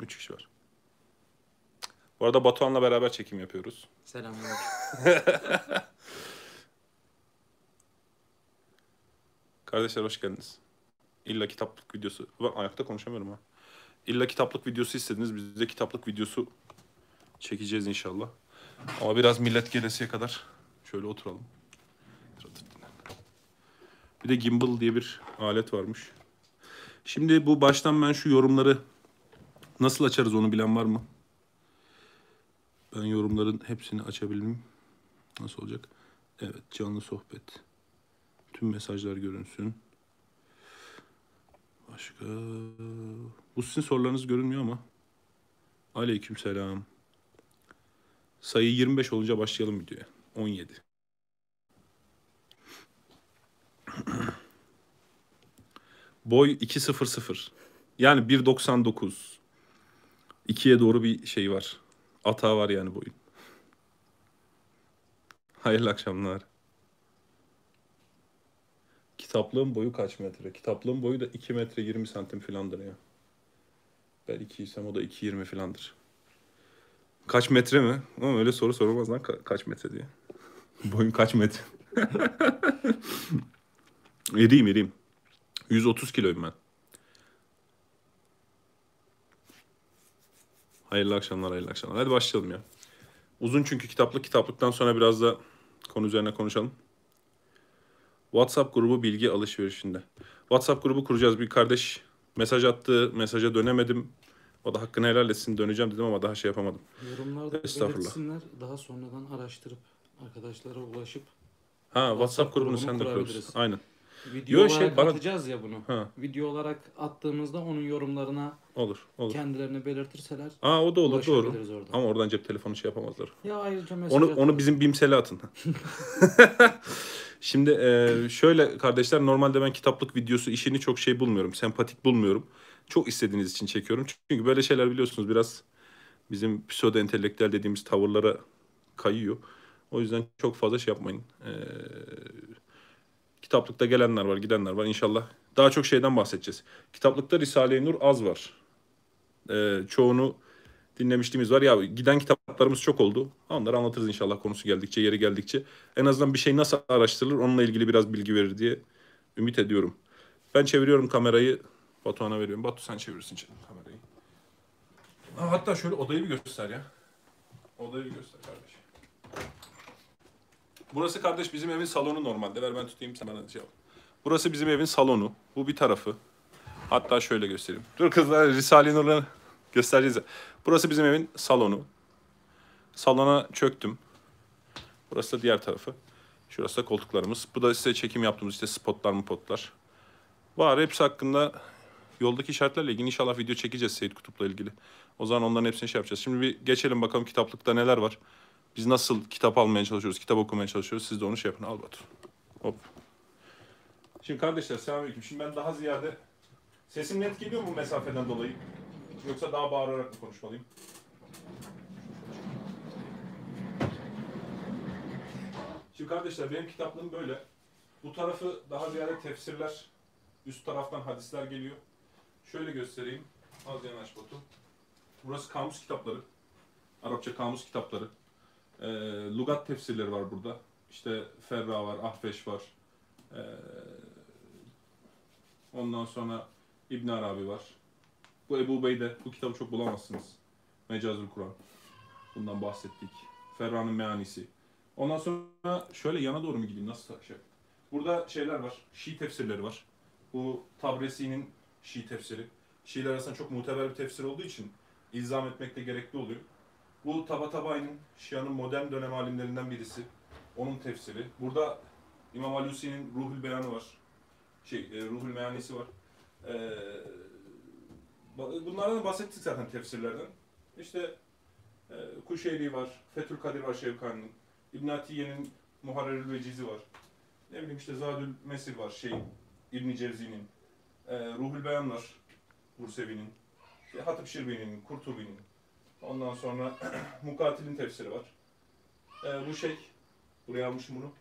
Üç kişi var. Bu arada Batuhan'la beraber çekim yapıyoruz. Selamünaleyküm. Kardeşler hoş geldiniz. İlla kitaplık videosu. Ben ayakta konuşamıyorum ha. İlla kitaplık videosu istediniz. Biz de kitaplık videosu çekeceğiz inşallah. Ama biraz millet gelesiye kadar şöyle oturalım. Bir de gimbal diye bir alet varmış. Şimdi bu baştan ben şu yorumları nasıl açarız onu bilen var mı? Ben yorumların hepsini açabildim. Nasıl olacak? Evet canlı sohbet. Tüm mesajlar görünsün. Başka... Bu sizin sorularınız görünmüyor ama. Aleykümselam. Sayı 25 olunca başlayalım videoya. 17. Boy 2.00. Yani 1.99. 2'ye doğru bir şey var. Ata var yani boyun. Hayırlı akşamlar. Kitaplığın boyu kaç metre? Kitaplığın boyu da 2 metre 20 santim filandır ya. Ben 2 isem o da 2.20 filandır. Kaç metre mi? Ama öyle soru sorulmaz lan Ka- kaç metre diye. Boyun kaç metre? eriyim eriyim. 130 kiloyum ben. Hayırlı akşamlar, hayırlı akşamlar. Hadi başlayalım ya. Uzun çünkü kitaplık. Kitaplıktan sonra biraz da konu üzerine konuşalım. WhatsApp grubu bilgi alışverişinde. WhatsApp grubu kuracağız. Bir kardeş mesaj attı. Mesaja dönemedim. O da hakkını helal etsin. Döneceğim dedim ama daha şey yapamadım. Yorumlarda belirtsinler. Daha sonradan araştırıp arkadaşlara ulaşıp Ha WhatsApp, WhatsApp grubunu sen de kurabiliriz. Aynen. Video Yo, olarak şey, bana- atacağız ya bunu. Ha Video olarak attığımızda onun yorumlarına olur. Olur. kendilerini belirtirseler Aa o da olur doğru. oradan. Ama oradan cep telefonu şey yapamazlar. Ya ayrıca mesaj Onu atalım. onu bizim bimsele atın. Şimdi e, şöyle kardeşler normalde ben kitaplık videosu işini çok şey bulmuyorum. Sempatik bulmuyorum. Çok istediğiniz için çekiyorum. Çünkü böyle şeyler biliyorsunuz biraz bizim pseudo entelektüel dediğimiz tavırlara kayıyor. O yüzden çok fazla şey yapmayın. E, kitaplıkta gelenler var, gidenler var. İnşallah daha çok şeyden bahsedeceğiz. Kitaplıkta Risale-i Nur az var. E, çoğunu dinlemişliğimiz var. Ya giden kitaplarımız çok oldu. Onları anlatırız inşallah konusu geldikçe, yeri geldikçe. En azından bir şey nasıl araştırılır onunla ilgili biraz bilgi verir diye ümit ediyorum. Ben çeviriyorum kamerayı. Batuhan'a veriyorum. Batu sen çevirsin canım kamerayı. Ha, hatta şöyle odayı bir göster ya. Odayı bir göster kardeş. Burası kardeş bizim evin salonu normalde. Ver ben tutayım sen bana şey. Burası bizim evin salonu. Bu bir tarafı. Hatta şöyle göstereyim. Dur kızlar Risale-i Nur'ları göstereceğiz. Burası bizim evin salonu. Salona çöktüm. Burası da diğer tarafı. Şurası da koltuklarımız. Bu da size çekim yaptığımız işte spotlar mı potlar. Var hepsi hakkında yoldaki işaretlerle ilgili inşallah video çekeceğiz Seyit Kutup'la ilgili. O zaman onların hepsini şey yapacağız. Şimdi bir geçelim bakalım kitaplıkta neler var. Biz nasıl kitap almaya çalışıyoruz, kitap okumaya çalışıyoruz. Siz de onu şey yapın. Al Batu. Hop. Şimdi kardeşler selamünaleyküm. Şimdi ben daha ziyade sesim net geliyor mu mesafeden dolayı? Yoksa daha bağırarak mı konuşmalıyım? Şimdi kardeşler benim kitaplığım böyle. Bu tarafı daha ziyade tefsirler, üst taraftan hadisler geliyor. Şöyle göstereyim. Az yanaş Batu. Burası kamus kitapları. Arapça kamus kitapları. Ee, lugat tefsirleri var burada. İşte Ferra var, Ahveş var. Ee, ondan sonra İbn Arabi var. Bu Ebu Beyde. Bu kitabı çok bulamazsınız. Mecazül Kur'an. Bundan bahsettik. Ferra'nın meanisi. Ondan sonra şöyle yana doğru mu gideyim? Nasıl şey? Burada şeyler var. Şii tefsirleri var. Bu Tabresi'nin Şii tefsiri. Şiiler arasında çok muteber bir tefsir olduğu için ilzam etmek de gerekli oluyor. Bu Tabatabay'ın Şia'nın modern dönem alimlerinden birisi. Onun tefsiri. Burada İmam Alusi'nin Ruhul Beyanı var. Şey, e, Ruhul Meyanisi var. Ba- bunlardan bahsettik zaten tefsirlerden. İşte e, Kuşeyri var, Fethül Kadir var Şevkani'nin. İbn Atiye'nin Muharrerül Vecizi var. Ne bileyim işte Zadül Mesir var şey İbn Cevzi'nin. E, Ruhul Beyan Bursevi'nin. İşte Hatip Şirbi'nin, Kurtubi'nin. Ondan sonra Mukatil'in tefsiri var. E, bu şey, buraya almışım bunu.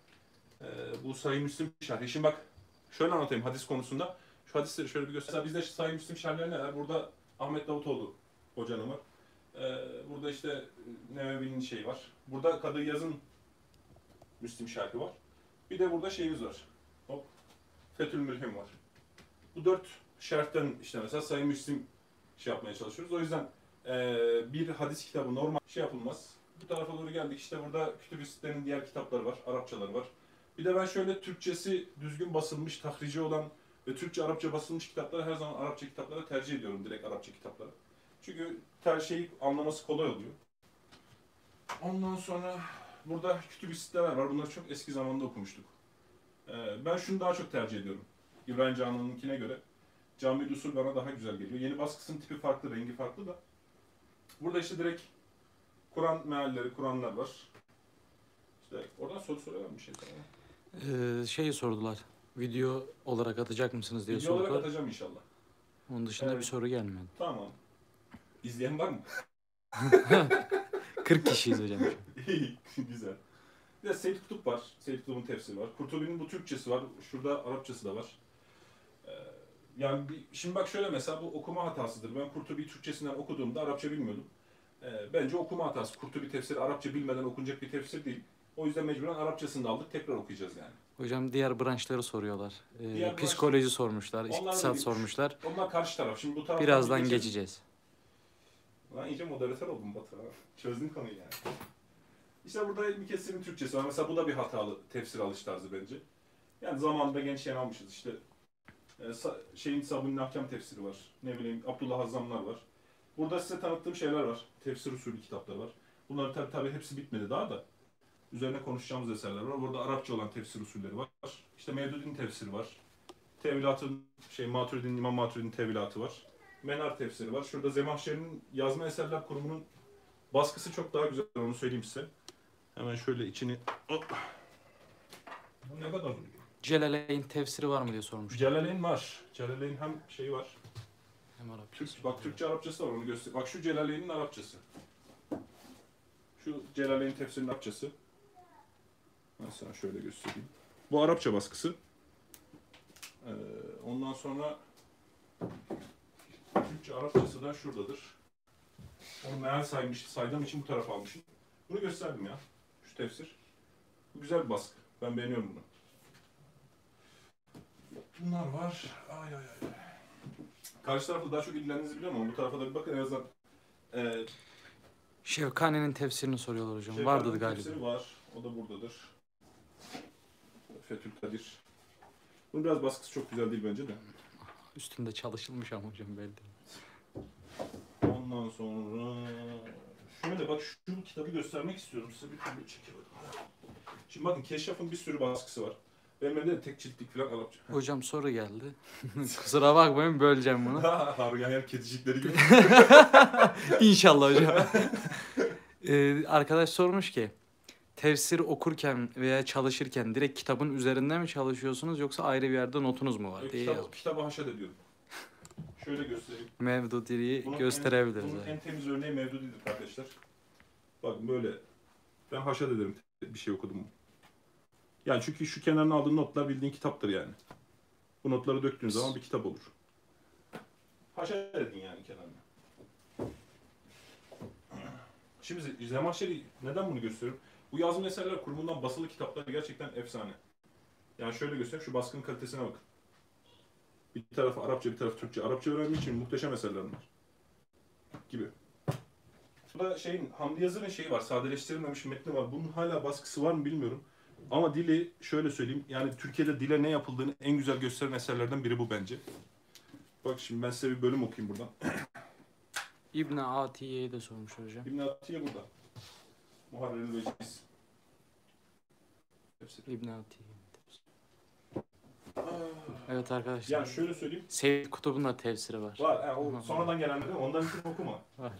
E, bu Sahih Müslim şerhi. Şimdi bak şöyle anlatayım hadis konusunda. Şu hadisleri şöyle bir göster. Mesela bizde Sahih Müslim şerhleri neler? Burada Ahmet Davutoğlu hocanın var. Ee, burada işte Nevevi'nin şeyi var. Burada Kadı Yaz'ın Müslim şarkı var. Bir de burada şeyimiz var. Hop. Fethül Mülhim var. Bu dört şerhten işte mesela Sayın Müslim şey yapmaya çalışıyoruz. O yüzden bir hadis kitabı normal şey yapılmaz. Bu tarafa doğru geldik. İşte burada kütüb diğer kitapları var. Arapçaları var. Bir de ben şöyle Türkçesi düzgün basılmış, tahrici olan ve Türkçe, Arapça basılmış kitapları her zaman Arapça kitaplara tercih ediyorum. Direkt Arapça kitapları. Çünkü her şeyi anlaması kolay oluyor. Ondan sonra burada kütüb siteler var. Bunları çok eski zamanda okumuştuk. Ee, ben şunu daha çok tercih ediyorum. İbrahim Canan'ınkine göre. Cami usul bana daha güzel geliyor. Yeni baskısının tipi farklı, rengi farklı da. Burada işte direkt Kur'an mealleri, Kur'anlar var. İşte oradan soru soruyorlar bir şey sana. Ee, şeyi sordular. Video olarak atacak mısınız diye Video olarak sordular. atacağım inşallah. Onun dışında Evet. bir soru gelmedi. Tamam. İzleyen var mı? 40 kişiyiz hocam. İyi, güzel. Bir de Seyyid Kutup var. Seyyid Kutup'un tefsiri var. Kurtubi'nin bu Türkçesi var. Şurada Arapçası da var. Ee, yani bir, şimdi bak şöyle mesela bu okuma hatasıdır. Ben Kurtubi Türkçesinden okuduğumda Arapça bilmiyordum. Ee, bence okuma hatası. Kurtubi tefsiri Arapça bilmeden okunacak bir tefsir değil. O yüzden mecburen Arapçasını da aldık. Tekrar okuyacağız yani. Hocam diğer branşları soruyorlar. Ee, Diğer branş- psikoloji sormuşlar, Onlar da iktisat bir- sormuşlar. Onlar karşı taraf. Şimdi bu taraftan Birazdan bir geçelim. geçeceğiz. Lan iyice moderatör oldum Batu ha. Çözdün konuyu yani. İşte burada İlmi Kesir'in Türkçesi var. Mesela bu da bir hatalı tefsir alış tarzı bence. Yani zamanında gençken almışız işte. E, sa- şeyin Sabun'un Ahkam tefsiri var. Ne bileyim Abdullah Hazzamlar var. Burada size tanıttığım şeyler var. Tefsir usulü kitapları var. Bunların tabi tabi hepsi bitmedi daha da. Üzerine konuşacağımız eserler var. Burada Arapça olan tefsir usulleri var. İşte Mevdud'in tefsiri var. Tevilatın şey Maturidi'nin İmam Maturidi'nin tevilatı var. Menar tefsiri var. Şurada Zemahşeri'nin Yazma Eserler Kurumu'nun baskısı çok daha güzel onu söyleyeyim size. Hemen şöyle içini... Hop. Bu ne kadar Celaleyn tefsiri var mı diye sormuşlar. Celaleyn var. Celaleyn hem şeyi var. Hem Arapça. Türk, bak Türkçe Arapçası var onu göster. Bak şu Celaleyn'in Arapçası. Şu Celaleyn tefsirinin Arapçası. Ben sana şöyle göstereyim. Bu Arapça baskısı. Ee, ondan sonra Türkçe Arapçası da şuradadır. Onu meal saymış, saydığım için bu tarafa almışım. Bunu gösterdim ya. Şu tefsir. Bu güzel bir baskı. Ben beğeniyorum bunu. Bunlar var. Ay ay ay. Karşı tarafta daha çok ilgilendiğinizi biliyorum ama bu tarafa da bir bakın en azından. Ee, Şevkane'nin tefsirini soruyorlar hocam. Şevkat'ın Vardı galiba. tefsiri var. O da buradadır. Fethül Kadir. Bunun biraz baskısı çok güzel değil bence de. Üstünde çalışılmış ama hocam belli. Ondan sonra... Şöyle bak şu kitabı göstermek istiyorum size bir türlü çekemedim. Şimdi bakın Keşraf'ın bir sürü baskısı var. Benim tek ciltlik falan Arapça. Hocam soru geldi. Kusura bakmayın böleceğim bunu. Hargan yer kedicikleri gibi. İnşallah hocam. Ee, arkadaş sormuş ki tefsir okurken veya çalışırken direkt kitabın üzerinde mi çalışıyorsunuz yoksa ayrı bir yerde notunuz mu var diye Kitap, kitabı haşet ediyorum. Şöyle göstereyim. Mevdudi'yi Bunun gösterebiliriz. En, bunun yani. en temiz örneği Mevdudi'dir kardeşler. Bakın böyle. Ben haşat ederim bir şey okudum. Yani çünkü şu kenarına aldığın notlar bildiğin kitaptır yani. Bu notları döktüğün zaman bir kitap olur. Haşat edin yani kenarına. Şimdi Zemahşeri neden bunu gösteriyorum? Bu yazma eserler kurumundan basılı kitaplar gerçekten efsane. Yani şöyle göstereyim şu baskının kalitesine bakın. Bir tarafı Arapça bir tarafı Türkçe. Arapça öğrenmek için muhteşem eserler bunlar gibi. Burada şeyin Hamdi Yazır'ın şeyi var, sadeleştirilmemiş metni var. Bunun hala baskısı var mı bilmiyorum. Ama dili şöyle söyleyeyim, yani Türkiye'de dile ne yapıldığını en güzel gösteren eserlerden biri bu bence. Bak şimdi ben size bir bölüm okuyayım buradan. İbn Atiye'yi de sormuş hocam. İbn Atiye burada. Muharrerül Veciz. İbn Atiye. Evet arkadaşlar. Yani şöyle söyleyeyim, Seyyid Kutub'un da tefsiri var. var, he, o sonradan gelenleri ondan hiç okuma. Var.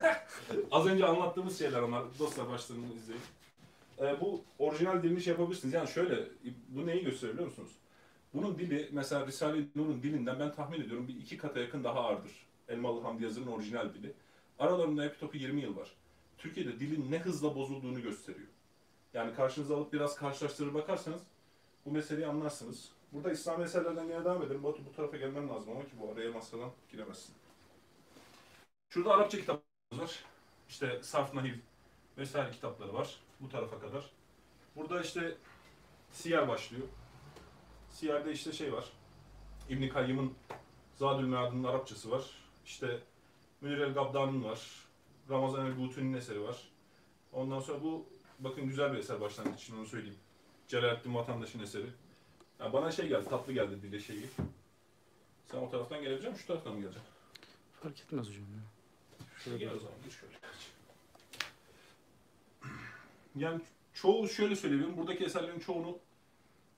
Az önce anlattığımız şeyler onlar. Dostlar başlarını izleyin. Ee, bu orijinal dilini şey yapabilirsiniz. Yani şöyle, bu neyi gösteriyor biliyor musunuz? Bunun dili, mesela Risale-i Nur'un dilinden ben tahmin ediyorum bir iki kata yakın daha ağırdır. Elmalı Hamdi Yazır'ın orijinal dili. Aralarında epitopu 20 yıl var. Türkiye'de dilin ne hızla bozulduğunu gösteriyor. Yani karşınıza alıp biraz karşılaştırır bakarsanız bu meseleyi anlarsınız. Burada İslam eserlerden yine devam edelim. Batu bu tarafa gelmen lazım ama ki bu araya masadan giremezsin. Şurada Arapça kitaplarımız var. İşte Sarf Nahiv vesaire kitapları var bu tarafa kadar. Burada işte Siyer başlıyor. Siyer'de işte şey var. İbn Kayyım'ın Zadül Mead'ın Arapçası var. İşte Münir el Gabdani'nin var. Ramazan el Gutuni'nin eseri var. Ondan sonra bu bakın güzel bir eser başlangıç için onu söyleyeyim. Celalettin Vatandaş'ın eseri. Ya bana şey geldi, tatlı geldi dile şeyi. Sen o taraftan gelebilecek misin, şu taraftan mı geleceksin? Fark etmez hocam ya. Şöyle gel o zaman, geç şöyle. Yani çoğu şöyle söyleyebilirim, buradaki eserlerin çoğunu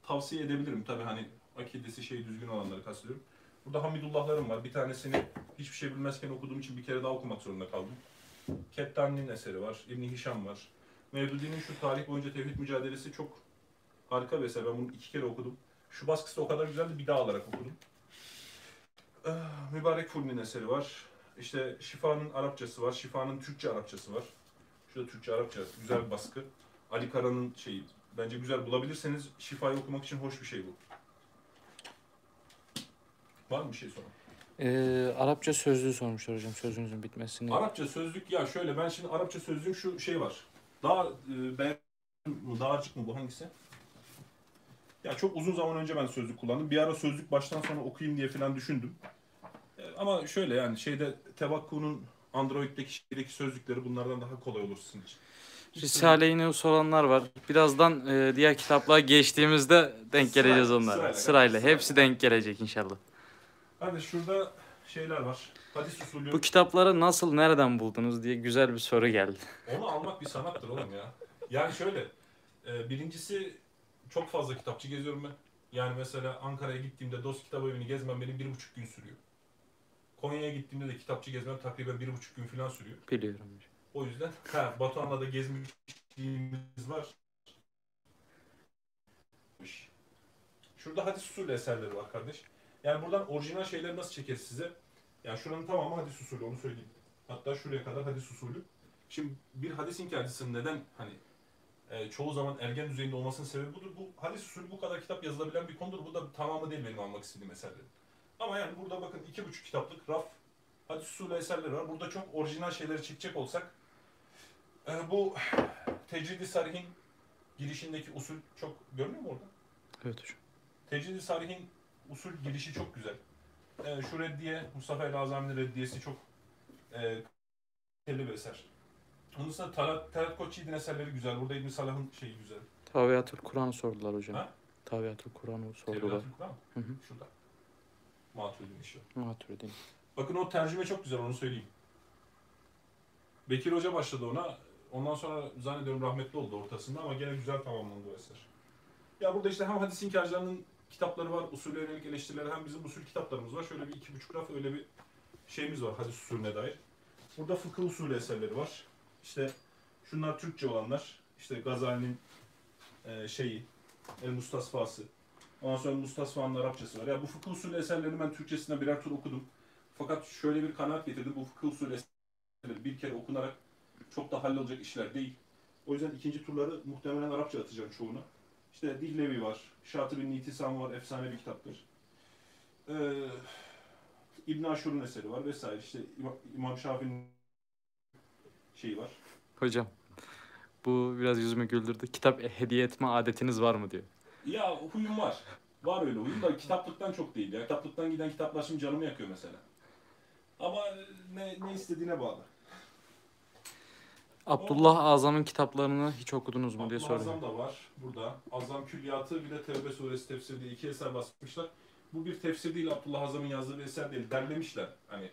tavsiye edebilirim. Tabii hani akidesi şey düzgün olanları kastediyorum. Burada Hamidullah'larım var. Bir tanesini hiçbir şey bilmezken okuduğum için bir kere daha okumak zorunda kaldım. Kettani'nin eseri var, ibn Hişam var. Mevdudi'nin şu tarih boyunca tevhid mücadelesi çok harika bir eser. Ben bunu iki kere okudum. Şu baskısı o kadar güzeldi bir daha alarak okudum. Ah, Mübarek Furni'nin eseri var. İşte Şifa'nın Arapçası var. Şifa'nın Türkçe Arapçası var. Şurada Türkçe Arapça güzel bir baskı. Ali Kara'nın şeyi bence güzel bulabilirseniz Şifa'yı okumak için hoş bir şey bu. Var mı bir şey sonra? Ee, Arapça sözlüğü sormuşlar hocam sözünüzün bitmesini. Arapça sözlük ya şöyle ben şimdi Arapça sözlüğüm şu şey var. Daha e, ben dağarcık mı bu hangisi? Ya çok uzun zaman önce ben sözlük kullandım. Bir ara sözlük baştan sona okuyayım diye falan düşündüm. E, ama şöyle yani şeyde Tebakku'nun Android'deki şeydeki sözlükleri bunlardan daha kolay olur sizin için. Risale-i Nur soranlar var. Birazdan e, diğer kitaplığa geçtiğimizde denk Sırayla, geleceğiz onlara. sırayla, Sırayla. sırayla. Hepsi denk gelecek inşallah. Hadi şurada şeyler var. Hadis usulü. Bu kitapları nasıl, nereden buldunuz diye güzel bir soru geldi. Onu almak bir sanattır oğlum ya. Yani şöyle, e, birincisi çok fazla kitapçı geziyorum ben. Yani mesela Ankara'ya gittiğimde Dost Kitap Evi'ni gezmem benim bir buçuk gün sürüyor. Konya'ya gittiğimde de kitapçı gezmem takriben bir buçuk gün falan sürüyor. Biliyorum. O yüzden ha, Batuhan'la da gezmişliğimiz var. Şurada hadis usulü eserleri var kardeş. Yani buradan orijinal şeyleri nasıl çekeriz size? Yani şuranın tamamı hadis usulü onu söyleyeyim. Hatta şuraya kadar hadis usulü. Şimdi bir hadis inkarcısının neden hani e, çoğu zaman ergen düzeyinde olmasının sebebi budur. Bu hadis usulü bu kadar kitap yazılabilen bir konudur. Bu da tamamı değil benim almak istediğim eserlerin. Ama yani burada bakın iki buçuk kitaplık raf hadis usulü eserleri var. Burada çok orijinal şeyleri çekecek olsak e, bu Tecridi Sarih'in girişindeki usul çok görünüyor mu orada? Evet hocam. Tecridi Sarih'in usul girişi çok güzel. E, şu reddiye, Mustafa El Azami'nin reddiyesi çok e, kaliteli bir eser. Onun dışında Talat, Talat Koçyiğit'in eserleri güzel. Burada İbn Salah'ın şeyi güzel. Taviyatül Kur'an sordular hocam. Ha? Kur'an'ı sordular. Tevratül Kur'an hı. Şurada. Maturidin işi. Maturidin. Bakın o tercüme çok güzel onu söyleyeyim. Bekir Hoca başladı ona. Ondan sonra zannediyorum rahmetli oldu ortasında ama gene güzel tamamlandı o eser. Ya burada işte hem hadis inkarcılarının kitapları var, usulü yönelik eleştirileri hem bizim usul kitaplarımız var. Şöyle bir iki buçuk raf öyle bir şeyimiz var hadis usulüne dair. Burada fıkıh usulü eserleri var. İşte şunlar Türkçe olanlar. İşte Gazali'nin e, şeyi, El Mustasfası. Ondan sonra Mustasfa'nın Arapçası var. Ya bu fıkıh usulü eserlerini ben Türkçesine birer tur okudum. Fakat şöyle bir kanaat getirdim. Bu fıkıh usulü eserleri bir kere okunarak çok da hallolacak işler değil. O yüzden ikinci turları muhtemelen Arapça atacağım çoğuna. İşte Dihlevi var, Şatıb'in İtisam var, efsane bir kitaptır. Ee, İbn Aşur'un eseri var vesaire. İşte İmam, Şafii'nin şeyi var. Hocam bu biraz yüzümü güldürdü. Kitap hediye etme adetiniz var mı diyor. Ya huyum var. Var öyle huyum da kitaplıktan çok değil ya. Kitaplıktan giden kitaplar şimdi canımı yakıyor mesela. Ama ne, ne istediğine bağlı. Abdullah Azam'ın kitaplarını hiç okudunuz mu diye soruyor. Azam da var burada. Azam Külliyatı bir de Tevbe Suresi tefsiri diye iki eser basmışlar. Bu bir tefsir değil Abdullah Azam'ın yazdığı bir eser değil. Derlemişler. Hani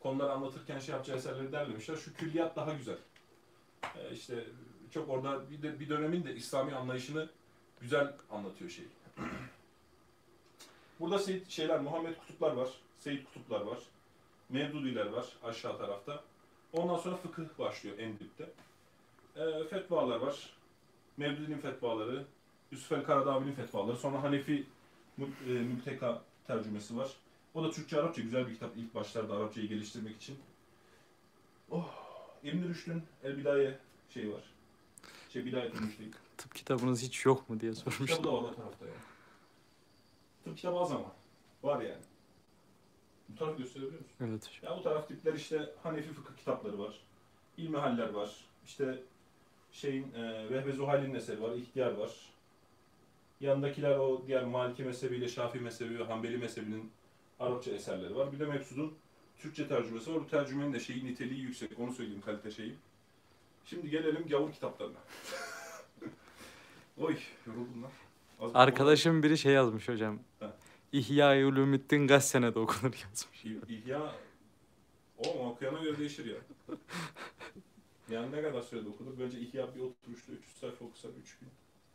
konuları anlatırken şey yapacağı eserleri derlemişler. Şu külliyat daha güzel. Ee, işte çok orada bir, de, bir dönemin de İslami anlayışını güzel anlatıyor şey. Burada Seyit şeyler, Muhammed Kutuplar var. Seyit Kutuplar var. Mevdudiler var aşağı tarafta. Ondan sonra fıkıh başlıyor en dipte. Ee, fetvalar var. Mevdudi'nin fetvaları, Yusuf el Karadavi'nin fetvaları, sonra Hanefi e, Müpteka tercümesi var. O da Türkçe Arapça güzel bir kitap ilk başlarda Arapçayı geliştirmek için. Oh, İbn Rüşd'ün El Bidaye şeyi var. Şey Bidayet Rüşd'ü. Tıp kitabınız hiç yok mu diye Kitabı sormuşlar. da var o tarafta ya. Tıp kitabı az ama. Var yani. Bu tarafı gösterebiliyor musun? Evet. Ya bu taraf tipler işte Hanefi fıkıh kitapları var. İlmihaller var. İşte şeyin e, Vehbe Zuhal'in eseri var. İhtiyar var. Yanındakiler o diğer Maliki mezhebiyle Şafii mezhebi ve Hanbeli mezhebinin Arapça eserleri var. Bir de Mebsud'un Türkçe tercümesi var. Bu tercümenin de şeyi niteliği yüksek. Onu söyleyeyim kalite şeyi. Şimdi gelelim gavur kitaplarına. Oy yoruldum lan. Az Arkadaşım biri şey yazmış hocam. Ha. İhya-i Ulumuddin kaç senede okunur yazmış. İh- İhya o okuyana göre değişir ya. Yani ne kadar sürede okunur? Bence İhya bir oturuşta 300 sayfa okusan 3 gün.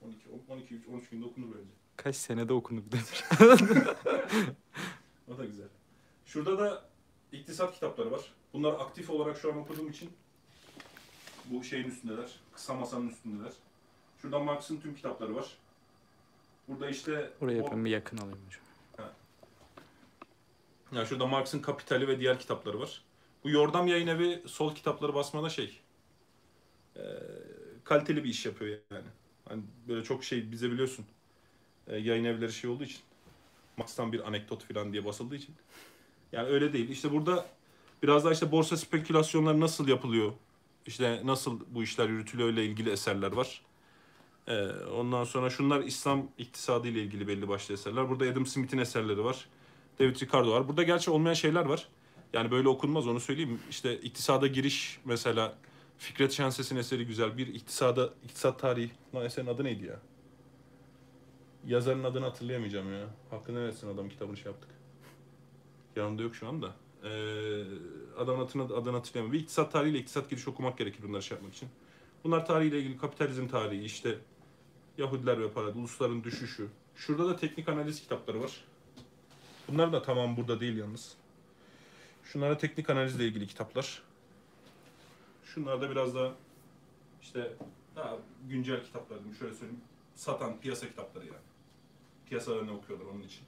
12, 12, 3, 13 günde okunur bence. Kaç senede okunur demiş. O da güzel. Şurada da iktisat kitapları var. Bunlar aktif olarak şu an okuduğum için bu şeyin üstündeler. Kısa masanın üstündeler. Şurada Marx'ın tüm kitapları var. Burada işte Oraya o- ben bir yakın alayım hocam. Yani şurada Marx'ın Kapitali ve diğer kitapları var. Bu Yordam Yayın Evi sol kitapları basmada şey e, kaliteli bir iş yapıyor yani. Hani böyle çok şey bize biliyorsun e, yayın evleri şey olduğu için Marx'tan bir anekdot falan diye basıldığı için. Yani öyle değil. İşte burada biraz daha işte borsa spekülasyonları nasıl yapılıyor? İşte nasıl bu işler yürütülüyor ile ilgili eserler var. E, ondan sonra şunlar İslam iktisadı ile ilgili belli başlı eserler. Burada Adam Smith'in eserleri var. David Ricardo var. Burada gerçi olmayan şeyler var. Yani böyle okunmaz onu söyleyeyim. İşte iktisada giriş mesela Fikret Şenses'in eseri güzel. Bir iktisada, iktisat tarihi. Lan eserin adı neydi ya? Yazarın adını hatırlayamayacağım ya. Hakkını versin adam kitabını şey yaptık. Yanımda yok şu anda. Ee, adamın adını, adını hatırlayamıyorum. Bir iktisat tarihiyle iktisat giriş okumak gerekir bunları şey yapmak için. Bunlar tarihiyle ilgili kapitalizm tarihi işte Yahudiler ve para, ulusların düşüşü. Şurada da teknik analiz kitapları var. Bunlar da tamam burada değil yalnız. Şunlar da teknik analizle ilgili kitaplar. Şunlar da biraz daha işte daha güncel kitaplar diyeyim. Şöyle söyleyeyim. Satan piyasa kitapları yani. Piyasalarını okuyorlar onun için.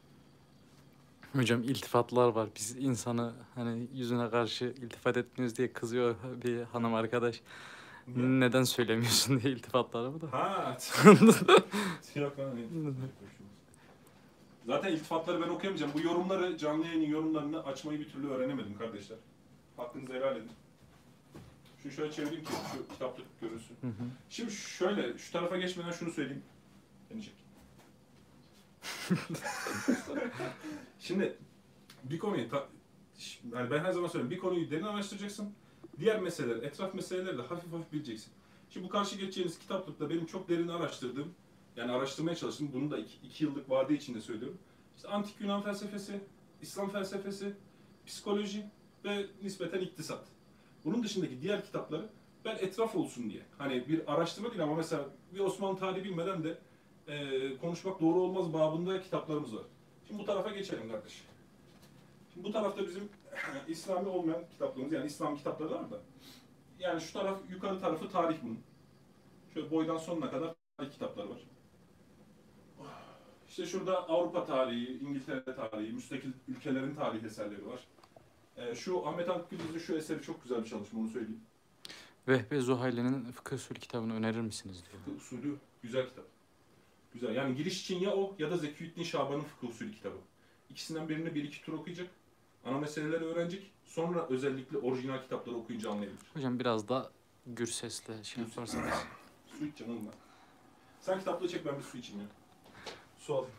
Hocam iltifatlar var. Biz insanı hani yüzüne karşı iltifat etmiyoruz diye kızıyor bir hanım arkadaş. Neden söylemiyorsun diye iltifatları bu da. Ha. Yok lan, Zaten iltifatları ben okuyamayacağım. Bu yorumları, canlı yayının yorumlarını açmayı bir türlü öğrenemedim kardeşler. Hakkınızı helal edin. Şunu şöyle çevireyim ki şu kitaplık görünsün. Hı hı. Şimdi şöyle, şu tarafa geçmeden şunu söyleyeyim. Çek. Şimdi bir konuyu, ta- yani ben her zaman söylüyorum, bir konuyu derin araştıracaksın. Diğer meseleler, etraf meseleleri de hafif hafif bileceksin. Şimdi bu karşı geçeceğiniz kitaplıkta benim çok derin araştırdığım, yani araştırmaya çalıştım, bunu da iki, iki yıllık vade içinde söylüyorum. İşte antik Yunan felsefesi, İslam felsefesi, psikoloji ve nispeten iktisat. Bunun dışındaki diğer kitapları ben etraf olsun diye. Hani bir araştırma değil ama mesela bir Osmanlı tarihi bilmeden de e, konuşmak doğru olmaz babında kitaplarımız var. Şimdi bu tarafa geçelim kardeş. Şimdi bu tarafta bizim İslami olmayan kitaplarımız yani İslam kitapları var da. Yani şu taraf yukarı tarafı tarih bunun. Şöyle boydan sonuna kadar tarih kitapları var. İşte şurada Avrupa tarihi, İngiltere tarihi, müstakil ülkelerin tarih eserleri var. Ee, şu Ahmet Akgül'ün şu eseri çok güzel bir çalışma onu söyleyeyim. Vehbe Zuhayli'nin fıkıh usulü kitabını önerir misiniz diyor. Fıkıh usulü güzel kitap. Güzel. Yani giriş için ya o ya da Zekiyüddin Şaban'ın fıkıh usulü kitabı. İkisinden birini bir iki tur okuyacak. Ana meseleleri öğrenecek. Sonra özellikle orijinal kitapları okuyunca anlayabilir. Hocam biraz da gür sesle şey yaparsanız. Su iç canım ben. Sen kitaplığı çek ben bir su içeyim ya. Su alayım.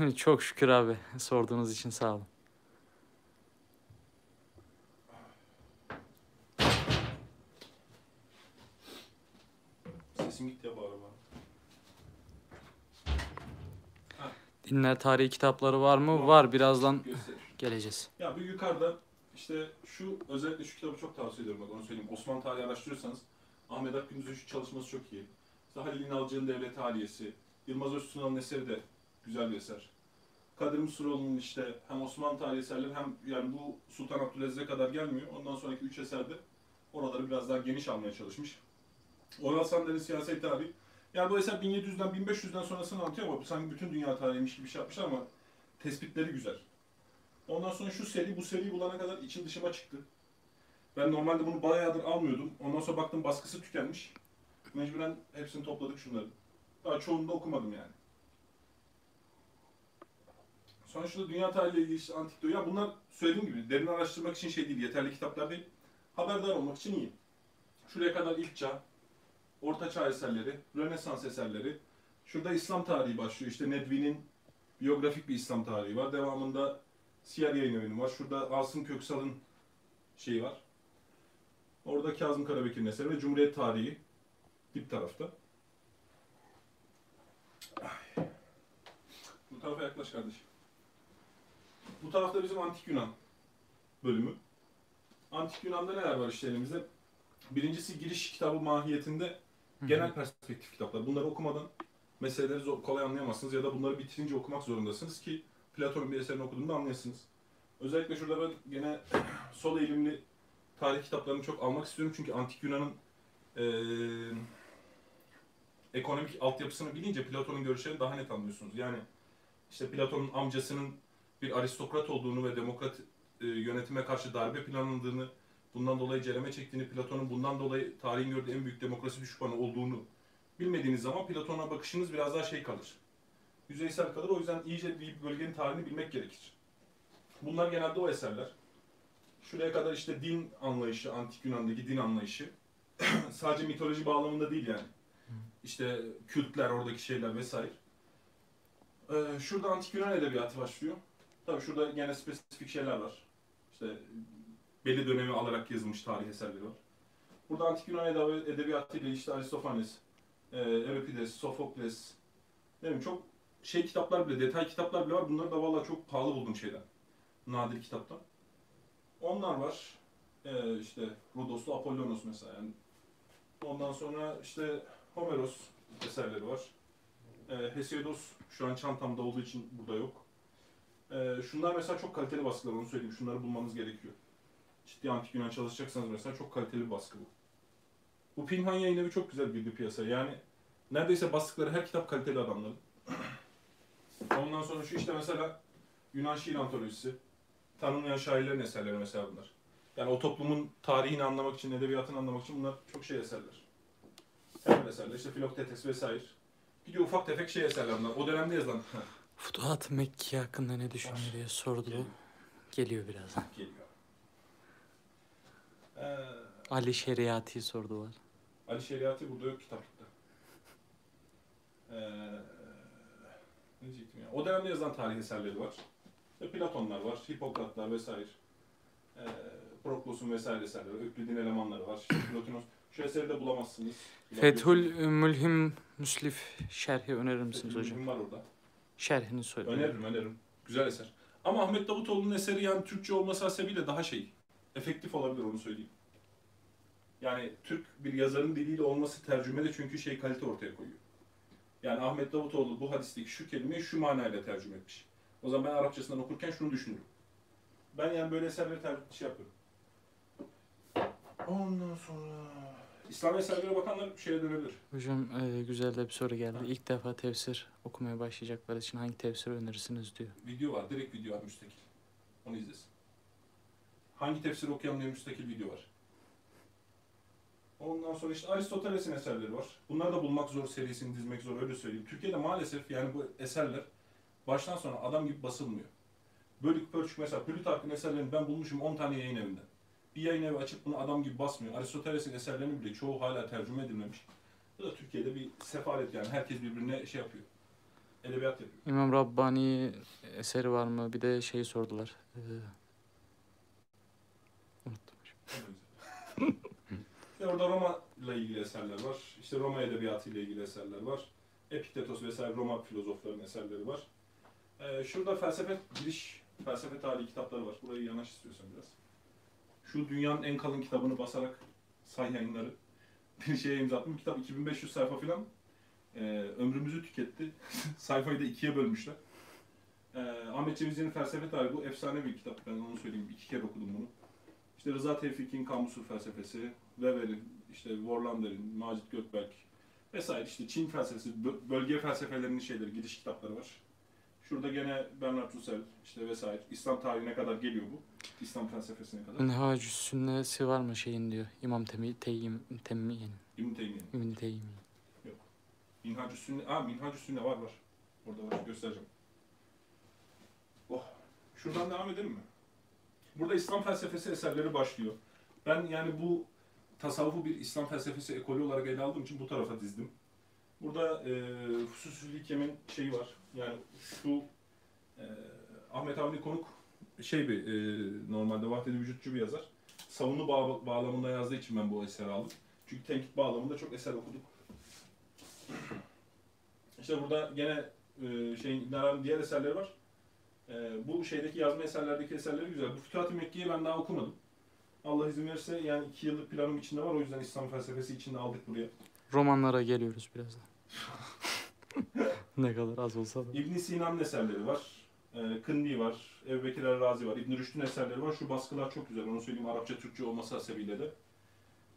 Çok şükür abi. Sorduğunuz için sağ olun. Sesim gitti ya bağıra. Dinler tarihi kitapları var mı? Var. Birazdan Göster. geleceğiz. Ya bu yukarıda işte şu özellikle şu kitabı çok tavsiye ediyorum bak onu söyleyeyim. Osmanlı tarihi araştırıyorsanız Ahmet Akgündüz'ün şu çalışması çok iyi. İşte Halil İnalcı'nın Devlet Haliyesi, Yılmaz Öztunal'ın eseri de güzel bir eser. Kadir Mısıroğlu'nun işte hem Osmanlı tarihi eserleri hem yani bu Sultan Abdülaziz'e kadar gelmiyor. Ondan sonraki üç eserde oraları biraz daha geniş almaya çalışmış. Oral Sander'in siyaset tarihi. Yani bu eser 1700'den 1500'den sonrasını anlatıyor ama sanki bütün dünya tarihiymiş gibi şey yapmışlar ama tespitleri güzel. Ondan sonra şu seri, bu seriyi bulana kadar içim dışıma çıktı. Ben normalde bunu bayağıdır almıyordum. Ondan sonra baktım baskısı tükenmiş. Mecburen hepsini topladık şunları. Daha çoğunu da okumadım yani. Sonuçta dünya tarihiyle ilgili işte antik dönem. Ya bunlar söylediğim gibi derin araştırmak için şey değil, yeterli kitaplar değil. Haberdar olmak için iyi. Şuraya kadar ilk çağ, orta çağ eserleri, Rönesans eserleri. Şurada İslam tarihi başlıyor. İşte Nedvi'nin biyografik bir İslam tarihi var. Devamında Siyer Yayın Evi'nin var. Şurada Asım Köksal'ın şeyi var. Orada Kazım Karabekir'in eseri ve Cumhuriyet tarihi dip tarafta. Bu tarafa yaklaş kardeşim. Bu tarafta bizim Antik Yunan bölümü. Antik Yunan'da neler var işte elimizde? Birincisi giriş kitabı mahiyetinde genel perspektif kitaplar. Bunları okumadan meseleleri zor, kolay anlayamazsınız ya da bunları bitirince okumak zorundasınız ki Platon'un bir eserini okuduğunda anlayasınız. Özellikle şurada ben gene sol eğilimli tarih kitaplarını çok almak istiyorum çünkü Antik Yunan'ın eee, ekonomik altyapısını bilince Platon'un görüşlerini daha net anlıyorsunuz. Yani işte Platon'un amcasının bir aristokrat olduğunu ve demokrat e, yönetime karşı darbe planlandığını, bundan dolayı cereme çektiğini, Platon'un bundan dolayı tarihin gördüğü en büyük demokrasi düşmanı olduğunu bilmediğiniz zaman Platon'a bakışınız biraz daha şey kalır. Yüzeysel kalır. O yüzden iyice bir bölgenin tarihini bilmek gerekir. Bunlar genelde o eserler. Şuraya kadar işte din anlayışı, antik Yunan'daki din anlayışı. Sadece mitoloji bağlamında değil yani. İşte kültler, oradaki şeyler vesaire. Ee, şurada antik Yunan edebiyatı başlıyor. Tabii şurada gene spesifik şeyler var. İşte belli dönemi alarak yazılmış tarih eserleri var. Burada antik Yunan edebi- edebiyatı ile işte Aristofanes, e, Euripides, Sofokles, ne bileyim çok şey kitaplar bile, detay kitaplar bile var. Bunları da vallahi çok pahalı buldum şeyden. Nadir kitaptan. Onlar var. E, işte Rodos'lu Apollonos mesela. Yani. Ondan sonra işte Homeros eserleri var. E, Hesiodos şu an çantamda olduğu için burada yok. E, şunlar mesela çok kaliteli baskılar onu söyleyeyim. Şunları bulmanız gerekiyor. Ciddi antik Yunan çalışacaksanız mesela çok kaliteli bir baskı bu. Bu Pinhan yayın evi çok güzel girdi piyasaya. Yani neredeyse bastıkları her kitap kaliteli adamların. Ondan sonra şu işte mesela Yunan şiir antolojisi. Tanınmayan şairlerin eserleri mesela bunlar. Yani o toplumun tarihini anlamak için, edebiyatını anlamak için bunlar çok şey eserler. Temel eserler. İşte Filoktetes vesaire. Gidiyor ufak tefek şey eserler bunlar. O dönemde yazılan. Futuhat Mekke hakkında ne düşünüyor diye sordu. Geliyor. Geliyor birazdan. Geliyor. Ee, Ali Şeriati'yi sordular. Ali Şeriatı burada yok kitaplıkta. Ee, ne diyecektim ya? O dönemde yazılan tarih eserleri var. Ve Platonlar var, Hipokratlar vesaire. Ee, Proklos'un vesaire eserleri, Öklid'in elemanları var. İşte Plotinos. Şu eseri de bulamazsınız. Fethül Mülhim Müslif şerhi önerir misiniz Fethül hocam? Mülhim var orada. Şerhini söyle. Öneririm, öneririm. Güzel eser. Ama Ahmet Davutoğlu'nun eseri yani Türkçe olması hasebiyle daha şey, efektif olabilir onu söyleyeyim. Yani Türk bir yazarın diliyle olması tercümede çünkü şey kalite ortaya koyuyor. Yani Ahmet Davutoğlu bu hadisteki şu kelimeyi şu manayla tercüme etmiş. O zaman ben Arapçasından okurken şunu düşünürüm. Ben yani böyle eserleri tercih şey yapıyorum. Ondan sonra... İslam eserlere bakanlar şeye dönebilir. Hocam e, güzel de bir soru geldi. İlk defa tefsir okumaya başlayacaklar için hangi tefsir önerirsiniz diyor. Video var, direkt video var müstakil. Onu izlesin. Hangi tefsiri okuyalım diye müstakil video var. Ondan sonra işte Aristoteles'in eserleri var. Bunları da bulmak zor, serisini dizmek zor, öyle söyleyeyim. Türkiye'de maalesef yani bu eserler baştan sona adam gibi basılmıyor. Bölük pörçük mesela Plütark'ın eserlerini ben bulmuşum 10 tane yayın evinden. Bir yayın evi açıp bunu adam gibi basmıyor. Aristoteles'in eserlerinin bile çoğu hala tercüme edilmemiş. Bu da Türkiye'de bir sefalet yani. Herkes birbirine şey yapıyor. Edebiyat yapıyor. İmam Rabbani eseri var mı? Bir de şey sordular. E, unuttum. İşte orada Roma ile ilgili eserler var. İşte Roma edebiyatı ile ilgili eserler var. Epiktetos vesaire Roma filozoflarının eserleri var. Ee, şurada felsefe giriş, felsefe tarihi kitapları var. Burayı yanaş istiyorsan biraz. Şu dünyanın en kalın kitabını basarak say yayınları bir şeye imza attım. Kitap 2500 sayfa falan. Ee, ömrümüzü tüketti. Sayfayı da ikiye bölmüşler. Ee, Ahmet Cevizci'nin felsefe tarihi bu efsane bir kitap. Ben onu söyleyeyim. iki kere okudum bunu. İşte Rıza Tevfik'in Kamusu felsefesi, Weber'in, işte Worlander'in, Macit Gökberk vesaire işte Çin felsefesi, bö- bölge felsefelerinin şeyleri, gidiş kitapları var. Şurada gene Bernard Russell işte vesaire. İslam tarihine kadar geliyor bu. İslam felsefesine kadar. Minhacü sünnesi var mı şeyin diyor. İmam Temi, Teyyim, Temmiye'nin. İbn Teymiye. İbn Teyyim. Minhacü Sünne, aa Minhacü Sünne var var. Orada var, göstereceğim. Oh, şuradan devam edelim mi? Burada İslam felsefesi eserleri başlıyor. Ben yani bu tasavvufu bir İslam felsefesi ekolü olarak ele aldığım için bu tarafa dizdim. Burada e, Hususül Hikem'in şeyi var. Yani şu e, Ahmet Avni Konuk şey bir e, normalde vahdedi vücutçu bir yazar. Savunu bağ, bağlamında yazdığı için ben bu eseri aldım. Çünkü tenkit bağlamında çok eser okuduk. İşte burada gene e, şeyin İbn diğer eserleri var. E, bu şeydeki yazma eserlerdeki eserleri güzel. Bu Fütuhat-ı Mekke'yi ben daha okumadım. Allah izin verirse yani iki yıllık planım içinde var. O yüzden İslam felsefesi içinde aldık buraya. Romanlara geliyoruz birazdan. ne kadar az olsa da. İbn Sina'nın eserleri var. E, Kındi var. Ebu Bekir Razi var. İbn Rüşd'ün eserleri var. Şu baskılar çok güzel. Onu söyleyeyim Arapça, Türkçe olması hasebiyle de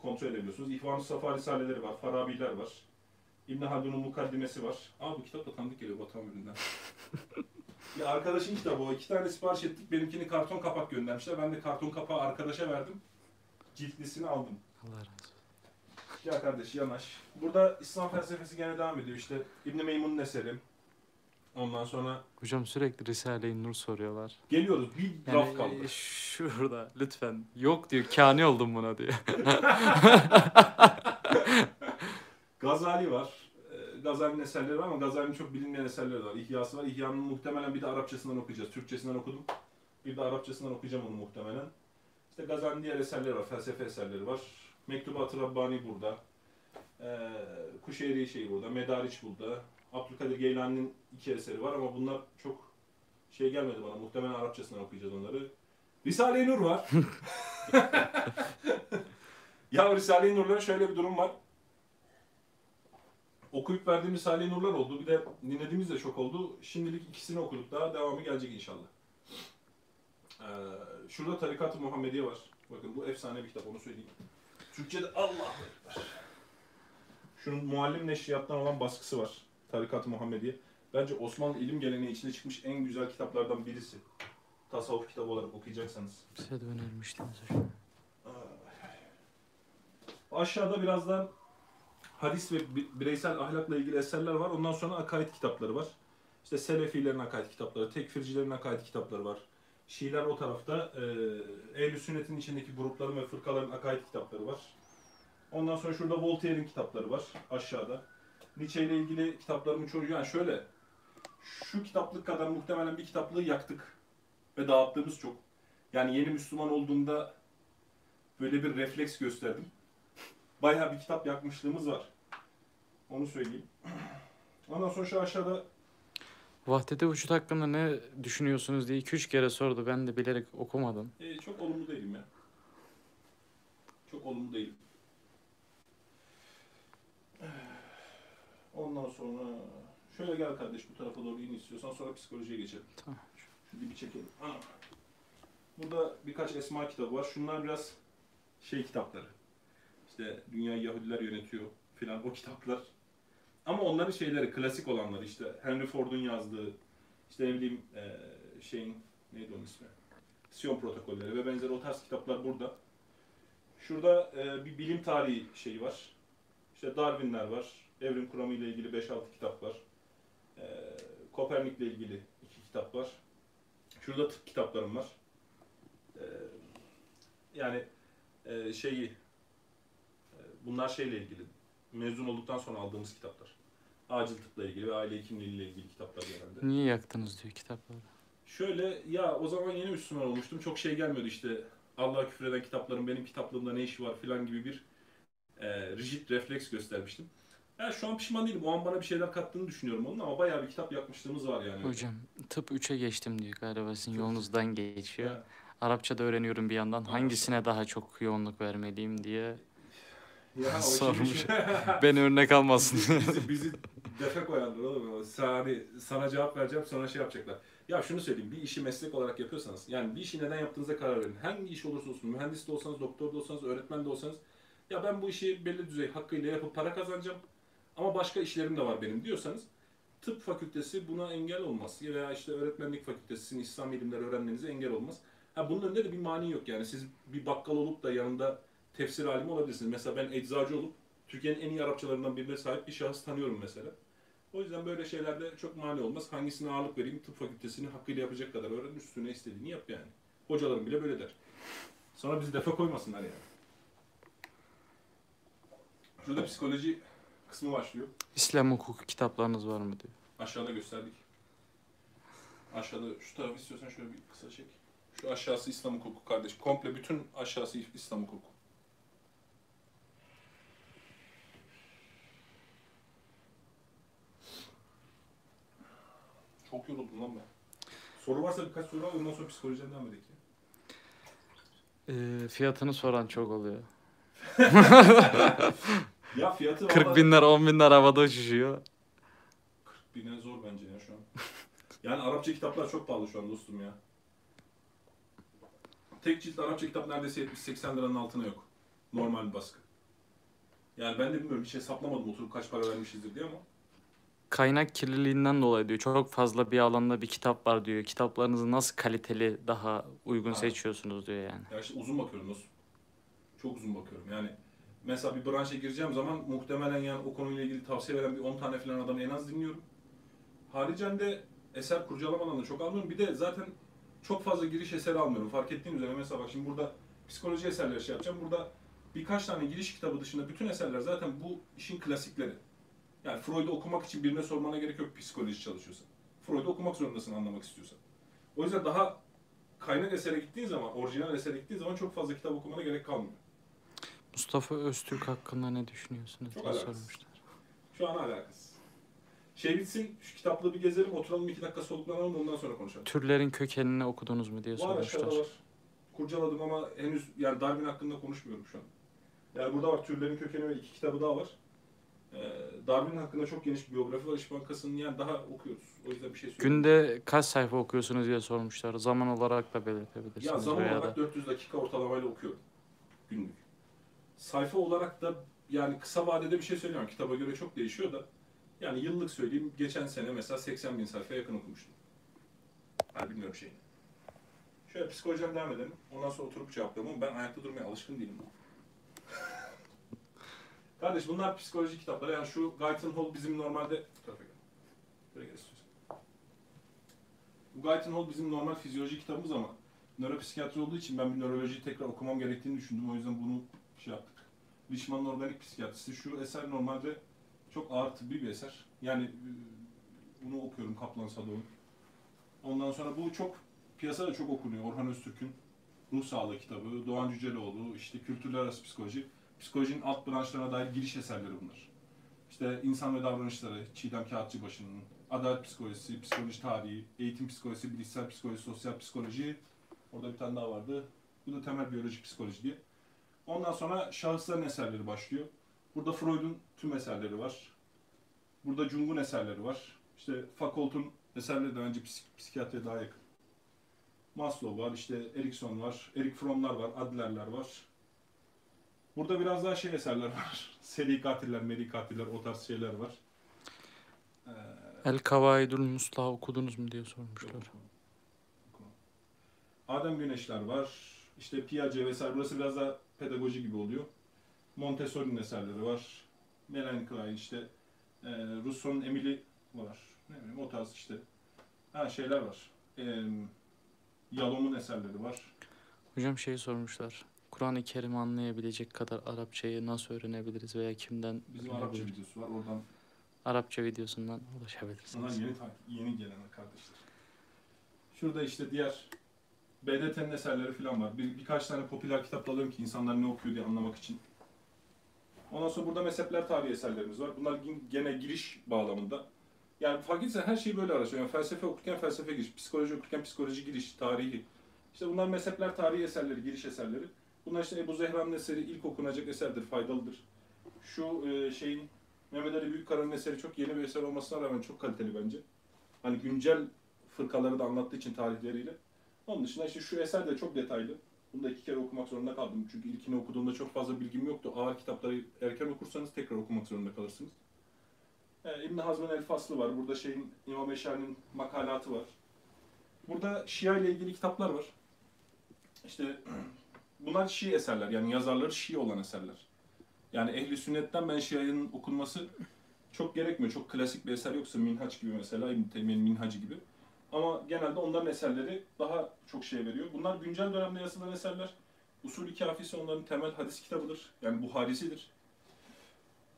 kontrol edebiliyorsunuz. İhvan-ı Safa Risaleleri var. Farabiler var. İbn Haldun'un mukaddimesi var. Aa bu kitap da tanıdık geliyor Batuhan üründen. bir arkadaşın kitabı o. İki tane sipariş ettik. Benimkini karton kapak göndermişler. Ben de karton kapağı arkadaşa verdim. Ciltlisini aldım. Allah razı olsun. Ya kardeş yanaş. Burada İslam felsefesi gene devam ediyor işte. İbn Meymun'un eseri. Ondan sonra Hocam sürekli Risale-i Nur soruyorlar. geliyoruz. Bir raf kaldı. Yani e, şurada lütfen. Yok diyor. Kani oldum buna diyor. Gazali var. Ee, Gazali'nin eserleri var ama Gazali'nin çok bilinmeyen eserleri var. İhyası var. İhya'nın muhtemelen bir de Arapçasından okuyacağız. Türkçesinden okudum. Bir de Arapçasından okuyacağım onu muhtemelen. İşte Gazali'nin diğer eserleri var. Felsefe eserleri var. Mektubat-ı Rabbani burada. Ee, Kuşeyri şeyi burada. Medariç burada. Abdülkadir Geylani'nin iki eseri var ama bunlar çok şey gelmedi bana. Muhtemelen Arapçasından okuyacağız onları. Risale-i Nur var. ya Risale-i Nur'ların şöyle bir durum var okuyup verdiğimiz Salih Nurlar oldu. Bir de dinlediğimiz de çok oldu. Şimdilik ikisini okuduk daha. Devamı gelecek inşallah. Ee, şurada Tarikat-ı Muhammediye var. Bakın bu efsane bir kitap onu söyleyeyim. Türkçe'de Allah. Şunun muallim neşriyattan olan baskısı var. Tarikat-ı Muhammediye. Bence Osmanlı ilim geleneği içinde çıkmış en güzel kitaplardan birisi. Tasavvuf kitabı olarak okuyacaksanız. Size de önermiştiniz hocam. Aşağıda birazdan hadis ve bi- bireysel ahlakla ilgili eserler var. Ondan sonra akaid kitapları var. İşte Selefilerin akaid kitapları, tekfircilerin akaid kitapları var. Şiiler o tarafta. E, Ehl-i Sünnet'in içindeki grupların ve fırkaların akaid kitapları var. Ondan sonra şurada Voltaire'in kitapları var aşağıda. Nietzsche ile ilgili kitaplarımın çoğu yani şöyle şu kitaplık kadar muhtemelen bir kitaplığı yaktık ve dağıttığımız çok. Yani yeni Müslüman olduğumda böyle bir refleks gösterdim bayağı bir kitap yakmışlığımız var. Onu söyleyeyim. Ondan sonra şu aşağıda Vahdeti vücut hakkında ne düşünüyorsunuz diye 2-3 kere sordu. Ben de bilerek okumadım. e, çok olumlu değilim ya. Çok olumlu değilim. Ondan sonra şöyle gel kardeş bu tarafa doğru in istiyorsan sonra psikolojiye geçelim. Tamam. Şu dibi çekelim. Ana. Burada birkaç esma kitabı var. Şunlar biraz şey kitapları. İşte dünya Yahudiler yönetiyor filan o kitaplar. Ama onların şeyleri klasik olanları işte Henry Ford'un yazdığı işte ne bileyim eee, şeyin neydi onun ismi? Siyon protokolleri ve benzeri o tarz kitaplar burada. Şurada eee, bir bilim tarihi şeyi var. İşte Darwin'ler var. Evrim kuramı ile ilgili 5-6 kitap var. Eee Kopernik'le ilgili iki kitap var. Şurada tıp kitaplarım var. Eee, yani eee, şeyi e, bunlar şeyle ilgili. Mezun olduktan sonra aldığımız kitaplar. Acil tıpla ilgili ve aile hekimliği ile ilgili kitaplar genelde. Niye yaktınız diyor kitapları. Şöyle ya o zaman yeni Müslüman olmuştum. Çok şey gelmiyordu işte. Allah'a küfreden kitapların benim kitaplığımda ne işi var filan gibi bir e, rigid refleks göstermiştim. Yani şu an pişman değilim. O an bana bir şeyler kattığını düşünüyorum onun ama bayağı bir kitap yapmışlığımız var yani. Hocam tıp 3'e geçtim diyor galiba sizin yolunuzdan geçiyor. Ya, Arapça da öğreniyorum bir yandan. Hangisine daha çok yoğunluk vermeliyim diye ya Sormuş. beni örnek almasın. bizi, bizi defe koyanlar oğlum. Hani sana, cevap vereceğim sonra şey yapacaklar. Ya Ya şunu söyleyeyim, bir işi meslek olarak yapıyorsanız, yani bir işi neden yaptığınıza karar verin. Hangi iş olursa olsun, mühendis de olsanız, doktor da olsanız, öğretmen de olsanız, ya ben bu işi belli düzey hakkıyla yapıp para kazanacağım ama başka işlerim de var benim diyorsanız, tıp fakültesi buna engel olmaz. Veya işte öğretmenlik fakültesi sizin İslam bilimleri öğrenmenize engel olmaz. Ha bunun önünde de bir mani yok yani. Siz bir bakkal olup da yanında tefsir alimi olabilirsiniz. Mesela ben eczacı olup Türkiye'nin en iyi Arapçalarından birine sahip bir şahıs tanıyorum mesela. O yüzden böyle şeylerde çok mani olmaz. Hangisine ağırlık vereyim? Tıp fakültesini hakkıyla yapacak kadar öğren. Üstüne istediğini yap yani. Hocalarım bile böyle der. Sonra bizi defa koymasınlar yani. Şurada psikoloji kısmı başlıyor. İslam hukuku kitaplarınız var mı diyor. Aşağıda gösterdik. Aşağıda şu tarafı istiyorsan şöyle bir kısa çek. Şu aşağısı İslam hukuku kardeş. Komple bütün aşağısı İslam hukuku. Çok yoruldum lan ben. Soru varsa birkaç soru al ondan sonra psikolojiden devam edelim. Ee, fiyatını soran çok oluyor. Ya fiyatı 40 vallahi- binler 10 binler havada uçuşuyor. 40 bine zor bence ya şu an. Yani Arapça kitaplar çok pahalı şu an dostum ya. Tek cilt Arapça kitap neredeyse 70-80 liranın altına yok. Normal bir baskı. Yani ben de bilmiyorum hiç hesaplamadım oturup kaç para vermişizdir diye ama. Kaynak kirliliğinden dolayı diyor. Çok fazla bir alanda bir kitap var diyor. Kitaplarınızı nasıl kaliteli daha uygun Aynen. seçiyorsunuz diyor yani. Ya işte uzun bakıyorum dostum. Çok uzun bakıyorum yani. Mesela bir branşa gireceğim zaman muhtemelen yani o konuyla ilgili tavsiye veren bir 10 tane falan adamı en az dinliyorum. Haricen de eser kurcalamadan da çok almıyorum. Bir de zaten çok fazla giriş eseri almıyorum. Fark ettiğin üzere mesela bak şimdi burada psikoloji eserleri şey yapacağım. Burada birkaç tane giriş kitabı dışında bütün eserler zaten bu işin klasikleri. Yani Freud'u okumak için birine sormana gerek yok psikoloji çalışıyorsan. Freud'u okumak zorundasın anlamak istiyorsan. O yüzden daha kaynak esere gittiğin zaman, orijinal esere gittiğin zaman çok fazla kitap okumana gerek kalmıyor. Mustafa Öztürk hakkında ne düşünüyorsunuz Çok alakasız. sormuşlar. Şu an alakasız. Şey bitsin, şu kitaplığı bir gezelim, oturalım iki dakika soluklanalım ondan sonra konuşalım. Türlerin kökenini okudunuz mu diye Var sormuşlar. aşağıda var. Kurcaladım ama henüz yani Darwin hakkında konuşmuyorum şu an. Yani burada var türlerin kökeni ve iki kitabı daha var. Ee, Darwin hakkında çok geniş bir biyografi var. İş Bankası'nın yani daha okuyoruz. O yüzden bir şey söyleyeyim. Günde kaç sayfa okuyorsunuz diye sormuşlar. Zaman olarak da belirtebilirsiniz. Ya zaman veya olarak da. 400 dakika ortalamayla okuyorum. Günlük. Sayfa olarak da yani kısa vadede bir şey söyleyemem. Kitaba göre çok değişiyor da. Yani yıllık söyleyeyim. Geçen sene mesela 80 bin sayfaya yakın okumuştum. Ben bilmiyorum şeyini. Şöyle psikolojiden devam edelim. Ondan sonra oturup cevaplayalım ben ayakta durmaya alışkın değilim. Kardeş bunlar psikoloji kitapları. Yani şu Guyton Hall bizim normalde... Tarafa gel. Böyle gel istiyorsan. Bu Guyton Hall bizim normal fizyoloji kitabımız ama nöropsikiyatri olduğu için ben bir nörolojiyi tekrar okumam gerektiğini düşündüm. O yüzden bunu şey yaptık. Richmond'un organik psikiyatrisi. Şu eser normalde çok ağır tıbbi bir eser. Yani e, bunu okuyorum Kaplan Sadoğ'un. Ondan sonra bu çok piyasada çok okunuyor. Orhan Öztürk'ün Ruh Sağlığı kitabı, Doğan Cüceloğlu, işte kültürler arası psikoloji. Psikolojinin alt branşlarına dair giriş eserleri bunlar. İşte insan ve davranışları, Çiğdem Kağıtçıbaşı'nın, adalet psikolojisi, psikoloji tarihi, eğitim psikolojisi, bilişsel psikoloji, sosyal psikoloji. Orada bir tane daha vardı. Bu da temel biyolojik psikoloji diye. Ondan sonra şahısların eserleri başlıyor. Burada Freud'un tüm eserleri var. Burada Jung'un eserleri var. İşte Foucault'un eserleri de bence psik- psikiyatriye daha yakın. Maslow var, işte Erikson var, Erik Fromm'lar var, Adler'ler var. Burada biraz daha şey eserler var. Seri katiller, meri katiller, o tarz şeyler var. Ee, El Kavaidul Musla okudunuz mu diye sormuşlar. Adem Güneşler var. İşte Piaget vesaire. Burası biraz daha pedagoji gibi oluyor. Montessori'nin eserleri var. Melanie Klein işte e, Rousseau'nun Emily var. Ne bileyim o tarz işte. Ha şeyler var. E, Yalom'un eserleri var. Hocam şey sormuşlar. Kur'an-ı Kerim'i anlayabilecek kadar Arapçayı nasıl öğrenebiliriz veya kimden Bizim Arapça öğrenebiliriz? videosu var. Oradan Arapça videosundan Bunlar ulaşabilirsiniz. yeni, yeni gelen kardeşler. Şurada işte diğer BDT'nin eserleri falan var. Bir, birkaç tane popüler kitap alıyorum ki insanlar ne okuyor diye anlamak için. Ondan sonra burada mezhepler tarihi eserlerimiz var. Bunlar gi- gene giriş bağlamında. Yani fark etsen her şeyi böyle araştırıyorum. Yani felsefe okurken felsefe giriş, psikoloji okurken psikoloji giriş, tarihi. İşte bunlar mezhepler tarihi eserleri, giriş eserleri. Bunlar işte Ebu Zehra'nın eseri ilk okunacak eserdir, faydalıdır. Şu e, şeyin Mehmet Ali Büyükkara'nın eseri çok yeni bir eser olmasına rağmen çok kaliteli bence. Hani güncel fırkaları da anlattığı için tarihleriyle. Onun dışında işte şu eser de çok detaylı. Bunu da iki kere okumak zorunda kaldım. Çünkü ilkini okuduğumda çok fazla bilgim yoktu. Ağır kitapları erken okursanız tekrar okumak zorunda kalırsınız. Ee, İbn Hazm'ın El Faslı var. Burada şeyin İmam Eşari'nin makalatı var. Burada Şia ile ilgili kitaplar var. İşte bunlar Şii eserler. Yani yazarları Şii olan eserler. Yani ehli sünnetten ben Şia'nın okunması çok gerekmiyor. Çok klasik bir eser yoksa Minhaç gibi mesela İbn Teymiye'nin Minhacı gibi. Ama genelde onların eserleri daha çok şey veriyor. Bunlar güncel dönemde yazılan eserler. Usul-i Kafisi onların temel hadis kitabıdır. Yani Buharisidir.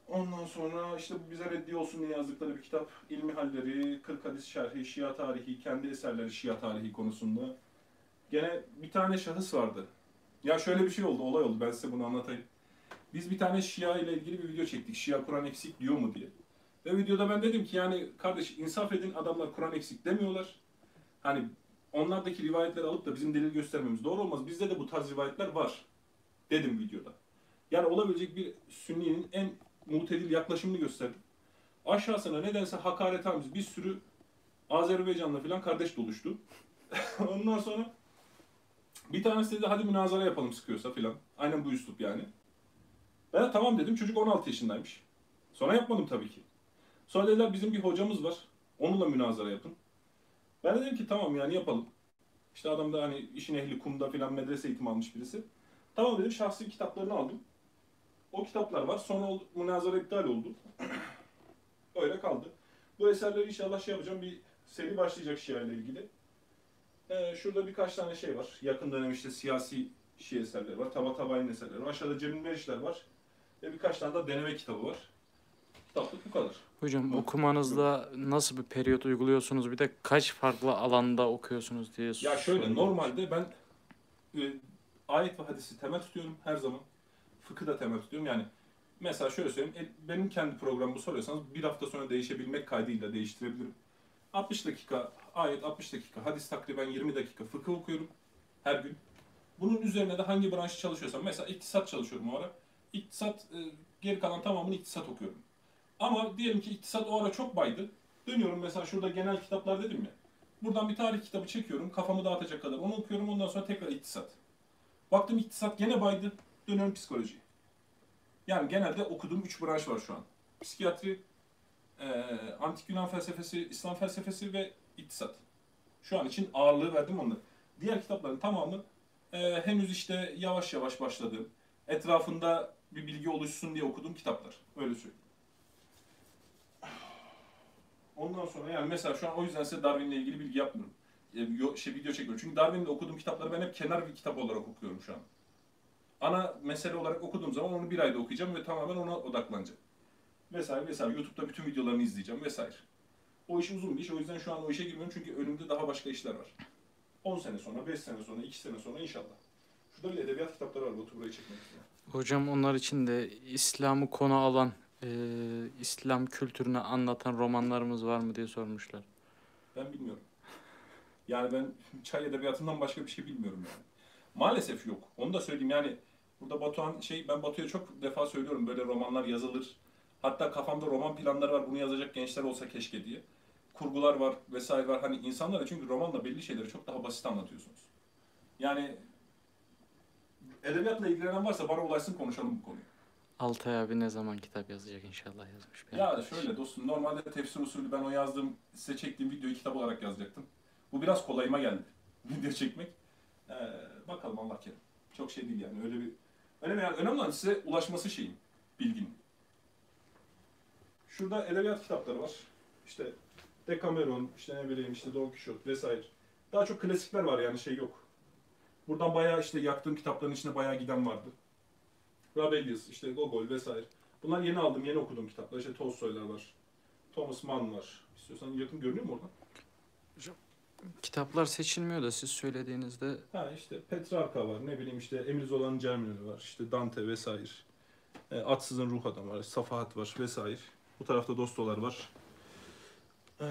Ondan sonra işte bu bize reddiye olsun diye yazdıkları bir kitap. İlmi Halleri, 40 Hadis Şerhi, Şia Tarihi, kendi eserleri Şia Tarihi konusunda. Gene bir tane şahıs vardı. Ya şöyle bir şey oldu, olay oldu. Ben size bunu anlatayım. Biz bir tane Şia ile ilgili bir video çektik. Şia Kur'an eksik diyor mu diye. Ve videoda ben dedim ki yani kardeş insaf edin adamlar Kur'an eksik demiyorlar. Hani onlardaki rivayetleri alıp da bizim delil göstermemiz doğru olmaz. Bizde de bu tarz rivayetler var. Dedim videoda. Yani olabilecek bir sünninin en mutedil yaklaşımını gösterdim. Aşağısına nedense hakaretamiz bir sürü Azerbaycanlı falan kardeş doluştu. Ondan sonra bir tanesi dedi hadi münazara yapalım sıkıyorsa filan. Aynen bu üslup yani. Ben de tamam dedim. Çocuk 16 yaşındaymış. Sonra yapmadım tabii ki. Sonra dediler bizim bir hocamız var. Onunla münazara yapın. Ben de dedim ki tamam yani yapalım. İşte adam da hani işin ehli kumda filan medrese eğitimi almış birisi. Tamam dedim şahsi kitaplarını aldım. O kitaplar var. Sonra oldu, münazara iptal oldu. Öyle kaldı. Bu eserleri inşallah şey yapacağım. Bir seri başlayacak Şia ile ilgili. Ee, şurada birkaç tane şey var. Yakın dönem işte siyasi Şii eserleri var. Taba Tabay'ın eserleri var. Aşağıda Cemil Meriçler var. Ve birkaç tane de deneme kitabı var. Kitaplık bu kadar. Hocam Hı. okumanızda nasıl bir periyot uyguluyorsunuz? Bir de kaç farklı alanda okuyorsunuz diye Ya şöyle normalde ben e, ayet ve hadisi temel tutuyorum her zaman. Fıkı da temel tutuyorum. Yani mesela şöyle söyleyeyim. e, benim kendi programımı soruyorsanız bir hafta sonra değişebilmek kaydıyla değiştirebilirim. 60 dakika ayet, 60 dakika hadis takriben 20 dakika fıkıh okuyorum her gün. Bunun üzerine de hangi branşı çalışıyorsam mesela iktisat çalışıyorum o ara. İktisat e, geri kalan tamamını iktisat okuyorum. Ama diyelim ki iktisat o ara çok baydı. Dönüyorum mesela şurada genel kitaplar dedim ya. Buradan bir tarih kitabı çekiyorum. Kafamı dağıtacak kadar. Onu okuyorum. Ondan sonra tekrar iktisat. Baktım iktisat gene baydı. Dönüyorum psikoloji. Yani genelde okuduğum üç branş var şu an. Psikiyatri, eee, antik Yunan felsefesi, İslam felsefesi ve iktisat. Şu an için ağırlığı verdim onları. Diğer kitapların tamamı eee, henüz işte yavaş yavaş başladığım, etrafında bir bilgi oluşsun diye okuduğum kitaplar. Öyle söyleyeyim. Ondan sonra yani mesela şu an o yüzden size Darwin'le ilgili bilgi yapmıyorum. E, şey, video çekmiyorum. Çünkü Darwin'de okuduğum kitapları ben hep kenar bir kitap olarak okuyorum şu an. Ana mesele olarak okuduğum zaman onu bir ayda okuyacağım ve tamamen ona odaklanacağım. Vesaire vesaire. YouTube'da bütün videolarını izleyeceğim vesaire. O iş uzun bir iş. O yüzden şu an o işe girmiyorum çünkü önümde daha başka işler var. 10 sene sonra, 5 sene sonra, 2 sene sonra inşallah. Şurada bir edebiyat kitapları var. Batu burayı çekmek istiyorum. Hocam onlar için de İslam'ı konu alan, e, İslam kültürünü anlatan romanlarımız var mı diye sormuşlar. Ben bilmiyorum. Yani ben çay edebiyatından başka bir şey bilmiyorum yani. Maalesef yok. Onu da söyleyeyim yani burada Batuhan şey ben Batu'ya çok defa söylüyorum böyle romanlar yazılır. Hatta kafamda roman planları var bunu yazacak gençler olsa keşke diye. Kurgular var vesaire var. Hani insanlara çünkü romanla belli şeyleri çok daha basit anlatıyorsunuz. Yani edebiyatla ilgilenen varsa bana ulaşsın konuşalım bu konuyu. Altay abi ne zaman kitap yazacak inşallah yazmış. bir Ya arkadaş. şöyle dostum normalde tefsir usulü ben o yazdığım size çektiğim videoyu kitap olarak yazacaktım. Bu biraz kolayıma geldi. Video çekmek. Ee, bakalım Allah kerim. Çok şey değil yani öyle bir önemli yani önemli olan size ulaşması şeyin, bilginin. Şurada edebiyat kitapları var. İşte Decameron, işte ne bileyim işte Don Quixote vesaire. Daha çok klasikler var yani şey yok. Buradan bayağı işte yaktığım kitapların içine bayağı giden vardı. Rabelais, işte Gogol vesaire. Bunlar yeni aldım, yeni okuduğum kitaplar. İşte Tolstoylar var. Thomas Mann var. İstiyorsan yakın görünüyor mu oradan? Kitaplar seçilmiyor da siz söylediğinizde Ha işte Petrarca var, ne bileyim işte Emil Zola'nın Cermin'i var, işte Dante vesaire. E, Atsız'ın Ruh Adamı var, Safahat var vesaire. Bu tarafta Dostolar var. Ee,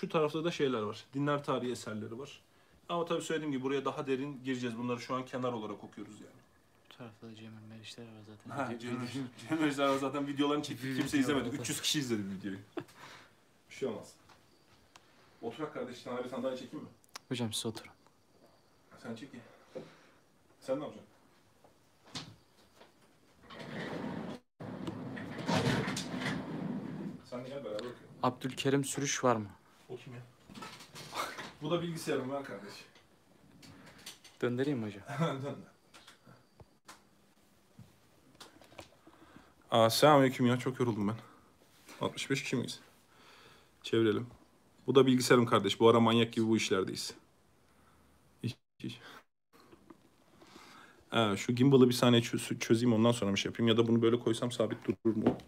şu tarafta da şeyler var, dinler tarihi eserleri var. Ama tabii söylediğim gibi buraya daha derin gireceğiz. Bunları şu an kenar olarak okuyoruz yani. bu tarafta da Cemil Meriçler var zaten. Ha, Video- Cem Cem Özler zaten videolarını çektik. Kimse izlemedi. zaten. 300 kişi izledi videoyu. Bir şey olmaz. Oturak kardeş sana bir sandalye çekeyim mi? Hocam siz oturun. Sen çek ye. Sen ne yapacaksın? Sen de gel beraber okuyalım. Abdülkerim sürüş var mı? O kim ya? Bu da bilgisayarım var kardeş. Döndüreyim mi hocam? Dön. Aa, selamünaleyküm ya çok yoruldum ben. 65 kişi miyiz? Çevirelim. Bu da bilgisayarım kardeş. Bu ara manyak gibi bu işlerdeyiz. Hiç- hiç. Ha, şu gimbal'ı bir saniye çö- çözeyim ondan sonra bir şey yapayım. Ya da bunu böyle koysam sabit durur mu?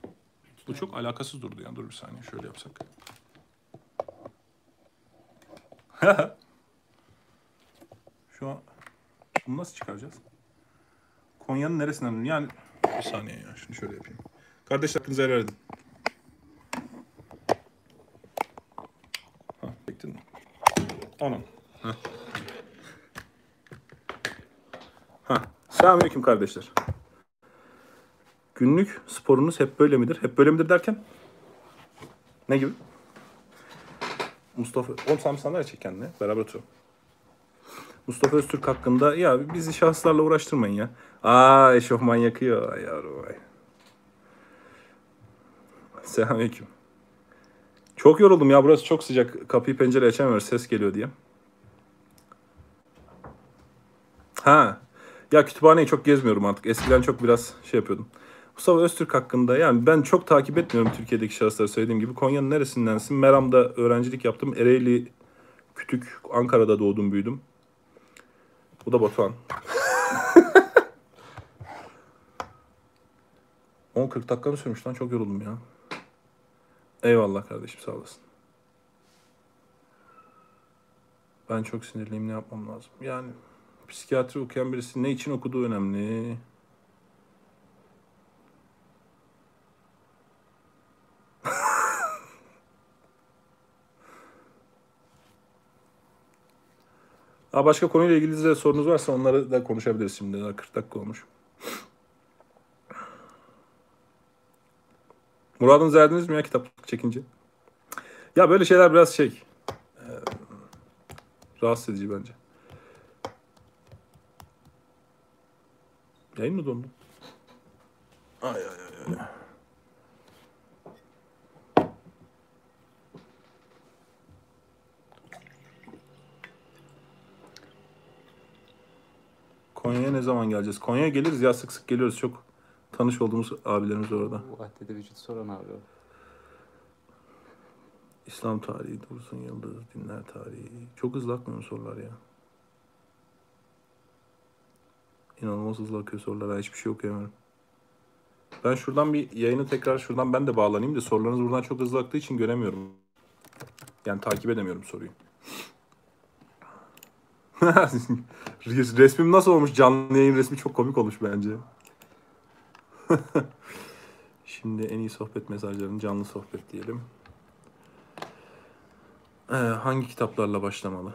Bu çok alakasız durdu yani. Dur bir saniye şöyle yapsak. şu an bunu nasıl çıkaracağız? Konya'nın neresinden? Yani bir saniye ya. Şunu şöyle yapayım. Kardeş hakkınızı helal edin. Ha, bekledin mi? Ha. Ha. Selamünaleyküm kardeşler. Günlük sporunuz hep böyle midir? Hep böyle midir derken? Ne gibi? Mustafa, oğlum sen bir sandalye çek kendine. Beraber oturalım. Mustafa Öztürk hakkında ya bizi şahıslarla uğraştırmayın ya. Aa eşofman yakıyor. Ay yavrum ay. Selamünaleyküm. Çok yoruldum ya burası çok sıcak. Kapıyı pencere açamıyoruz ses geliyor diye. Ha. Ya kütüphaneyi çok gezmiyorum artık. Eskiden çok biraz şey yapıyordum. Mustafa Öztürk hakkında yani ben çok takip etmiyorum Türkiye'deki şahısları söylediğim gibi. Konya'nın neresindensin? Meram'da öğrencilik yaptım. Ereğli, Kütük, Ankara'da doğdum büyüdüm. Bu da Batuhan. 10-40 dakika mı sürmüş lan? Çok yoruldum ya. Eyvallah kardeşim sağ olasın. Ben çok sinirliyim ne yapmam lazım? Yani psikiyatri okuyan birisi ne için okuduğu önemli. Aa, başka konuyla ilgili de sorunuz varsa onları da konuşabiliriz şimdi. Daha 40 dakika olmuş. Muradınızı erdiniz mi ya kitaplık çekince? Ya böyle şeyler biraz şey... e, rahatsız edici bence. Yayın mı dondu? Ay ay ay ay. Konya'ya ne zaman geleceğiz? Konya'ya geliriz ya sık sık geliyoruz. Çok tanış olduğumuz abilerimiz orada. Bu addede vücut soran abi o. İslam tarihi, Dursun Yıldız, dinler tarihi. Çok hızlı akmıyor sorular ya. İnanılmaz hızlı akıyor sorular. Hiçbir şey okuyamıyorum. Ben şuradan bir yayını tekrar şuradan ben de bağlanayım da sorularınız buradan çok hızlı aktığı için göremiyorum. Yani takip edemiyorum soruyu. Resmim nasıl olmuş? Canlı yayın resmi çok komik olmuş bence. Şimdi en iyi sohbet mesajlarını canlı sohbet diyelim. Ee, hangi kitaplarla başlamalı?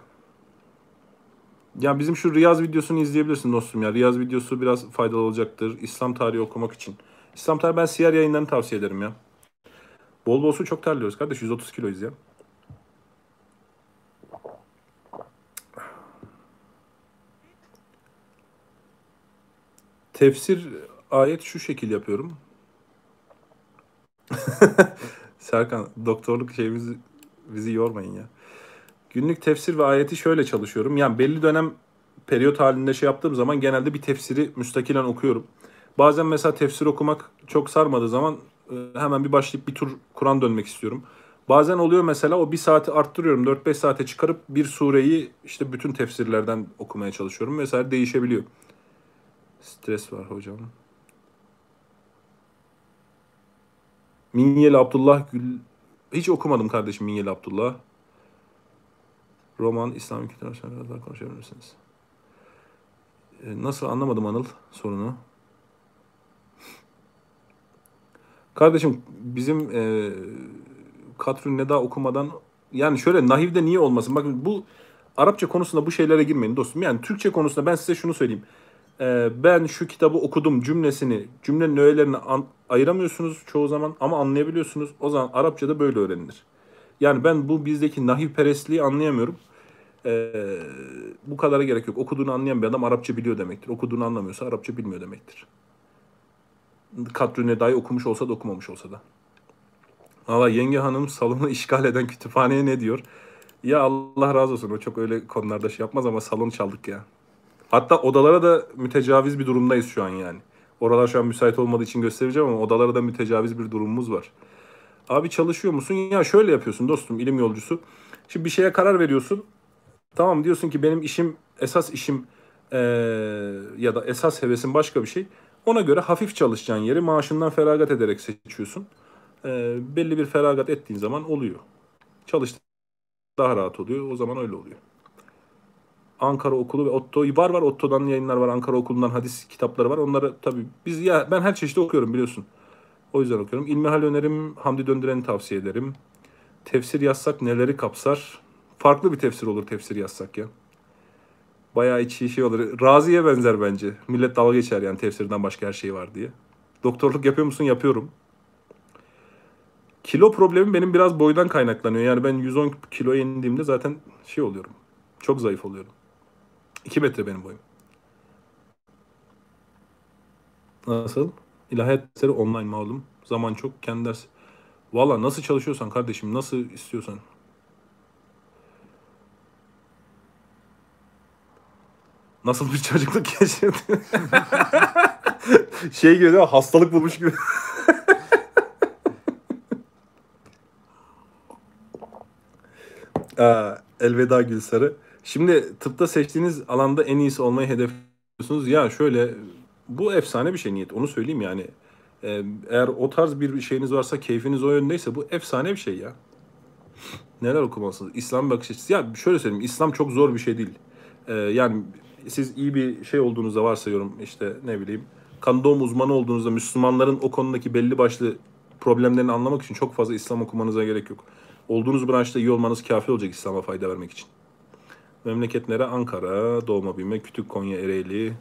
Ya bizim şu Riyaz videosunu izleyebilirsin dostum ya. Riyaz videosu biraz faydalı olacaktır. İslam tarihi okumak için. İslam tarihi ben siyer yayınlarını tavsiye ederim ya. Bol bol su çok terliyoruz kardeş. 130 kiloyuz ya. Tefsir ayet şu şekil yapıyorum. Serkan doktorluk şeyimizi bizi yormayın ya. Günlük tefsir ve ayeti şöyle çalışıyorum. Yani belli dönem periyot halinde şey yaptığım zaman genelde bir tefsiri müstakilen okuyorum. Bazen mesela tefsir okumak çok sarmadığı zaman e, hemen bir başlayıp bir tur Kur'an dönmek istiyorum. Bazen oluyor mesela o bir saati arttırıyorum. 4-5 saate çıkarıp bir sureyi işte bütün tefsirlerden okumaya çalışıyorum. Mesela değişebiliyor. Stres var hocam. Minyeli Abdullah Gül... Hiç okumadım kardeşim Minyeli Abdullah. Roman, İslam kültürü biraz daha konuşabilir misiniz? Ee, nasıl anlamadım Anıl sorunu. Kardeşim bizim e, Katrün Neda okumadan yani şöyle nahivde niye olmasın? Bakın bu Arapça konusunda bu şeylere girmeyin dostum. Yani Türkçe konusunda ben size şunu söyleyeyim. Ee, ben şu kitabı okudum cümlesini, cümlenin öğelerini an- ayıramıyorsunuz çoğu zaman ama anlayabiliyorsunuz. O zaman Arapçada böyle öğrenilir. Yani ben bu bizdeki nahiv perestliği anlayamıyorum. Ee, bu kadara gerek yok. Okuduğunu anlayan bir adam Arapça biliyor demektir. Okuduğunu anlamıyorsa Arapça bilmiyor demektir. Kadrine dahi okumuş olsa da okumamış olsa da. Valla yenge hanım salonu işgal eden kütüphaneye ne diyor? Ya Allah razı olsun o çok öyle konularda şey yapmaz ama salon çaldık ya. Hatta odalara da mütecaviz bir durumdayız şu an yani. Oralar şu an müsait olmadığı için göstereceğim ama odalara da mütecaviz bir durumumuz var. Abi çalışıyor musun? Ya şöyle yapıyorsun dostum ilim yolcusu. Şimdi bir şeye karar veriyorsun. Tamam diyorsun ki benim işim esas işim eee, ya da esas hevesim başka bir şey. Ona göre hafif çalışacağın yeri maaşından feragat ederek seçiyorsun. Eee, belli bir feragat ettiğin zaman oluyor. Çalıştığın daha rahat oluyor. O zaman öyle oluyor. Ankara Okulu ve Otto var var Otto'dan yayınlar var. Ankara Okulu'ndan hadis kitapları var. Onları tabii biz ya ben her çeşitli okuyorum biliyorsun. O yüzden okuyorum. İlmihal önerim Hamdi Döndüren'i tavsiye ederim. Tefsir yazsak neleri kapsar? Farklı bir tefsir olur tefsir yazsak ya. Bayağı içi şey olur. Razi'ye benzer bence. Millet dalga geçer yani tefsirden başka her şey var diye. Doktorluk yapıyor musun? Yapıyorum. Kilo problemi benim biraz boydan kaynaklanıyor. Yani ben 110 kiloya indiğimde zaten şey oluyorum. Çok zayıf oluyorum. 2 metre benim boyum. Nasıl? İlahiyat dersleri online malum. Zaman çok kendi ders. Valla nasıl çalışıyorsan kardeşim nasıl istiyorsan. Nasıl bir çocukluk geçirdin? şey gibi değil mi? Hastalık bulmuş gibi. Aa, elveda Gülsarı. Şimdi tıpta seçtiğiniz alanda en iyisi olmayı hedefliyorsunuz. Ya şöyle bu efsane bir şey niyet. Onu söyleyeyim yani. Ee, eğer o tarz bir şeyiniz varsa keyfiniz o yöndeyse bu efsane bir şey ya. Neler okumalısınız? İslam bakış açısı. Ya şöyle söyleyeyim. İslam çok zor bir şey değil. Ee, yani siz iyi bir şey olduğunuzda varsayıyorum işte ne bileyim kan doğum uzmanı olduğunuzda Müslümanların o konudaki belli başlı problemlerini anlamak için çok fazla İslam okumanıza gerek yok. Olduğunuz branşta iyi olmanız kafi olacak İslam'a fayda vermek için. Memleket nere? Ankara, doğma büyüme, Kütük, Konya, Ereğli.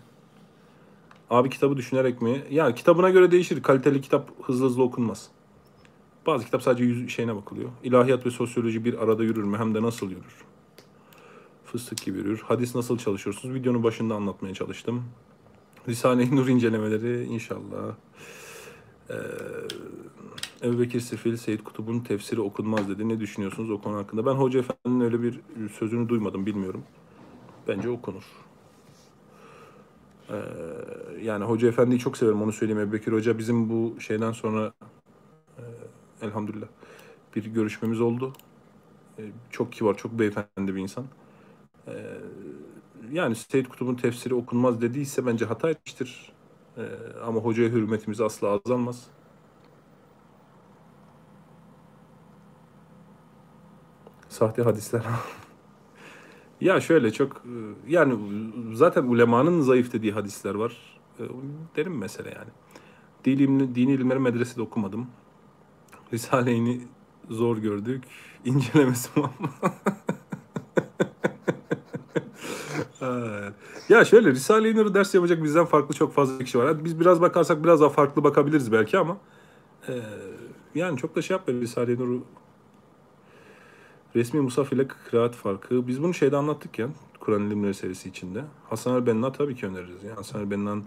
Abi kitabı düşünerek mi? Ya kitabına göre değişir. Kaliteli kitap hızlı hızlı okunmaz. Bazı kitap sadece yüz şeyine bakılıyor. İlahiyat ve sosyoloji bir arada yürür mü? Hem de nasıl yürür? Fıstık gibi yürür. Hadis nasıl çalışıyorsunuz? Videonun başında anlatmaya çalıştım. Risale-i Nur incelemeleri inşallah. Ee, Ebu Bekir Sefil, Seyyid Kutub'un tefsiri okunmaz dedi. Ne düşünüyorsunuz o konu hakkında? Ben Hoca Efendi'nin öyle bir sözünü duymadım, bilmiyorum. Bence okunur. Ee, yani Hoca Efendi'yi çok severim, onu söyleyeyim. Ebu Bekir Hoca bizim bu şeyden sonra e, elhamdülillah bir görüşmemiz oldu. E, çok kibar, çok beyefendi bir insan. E, yani Seyyid Kutub'un tefsiri okunmaz dediyse bence hata etmiştir. E, ama hocaya hürmetimiz asla azalmaz. Sahte hadisler. ya şöyle çok e, yani zaten ulemanın zayıf dediği hadisler var. E, Derim mesele yani. Dini, ilim- dini ilimleri medresede okumadım. Risale-i zor gördük. İncelemesi var mı? Evet. Ya şöyle Risale-i Nur'u ders yapacak bizden farklı çok fazla kişi var. Hadi Biz biraz bakarsak biraz daha farklı bakabiliriz belki ama e, yani çok da şey yapmayın Risale-i Nur'u Resmi Musaf ile kıraat farkı. Biz bunu şeyde anlattık ya. Kur'an ilimleri serisi içinde. Hasan el-Benna tabii ki öneririz. Yani Hasan el-Benna'nın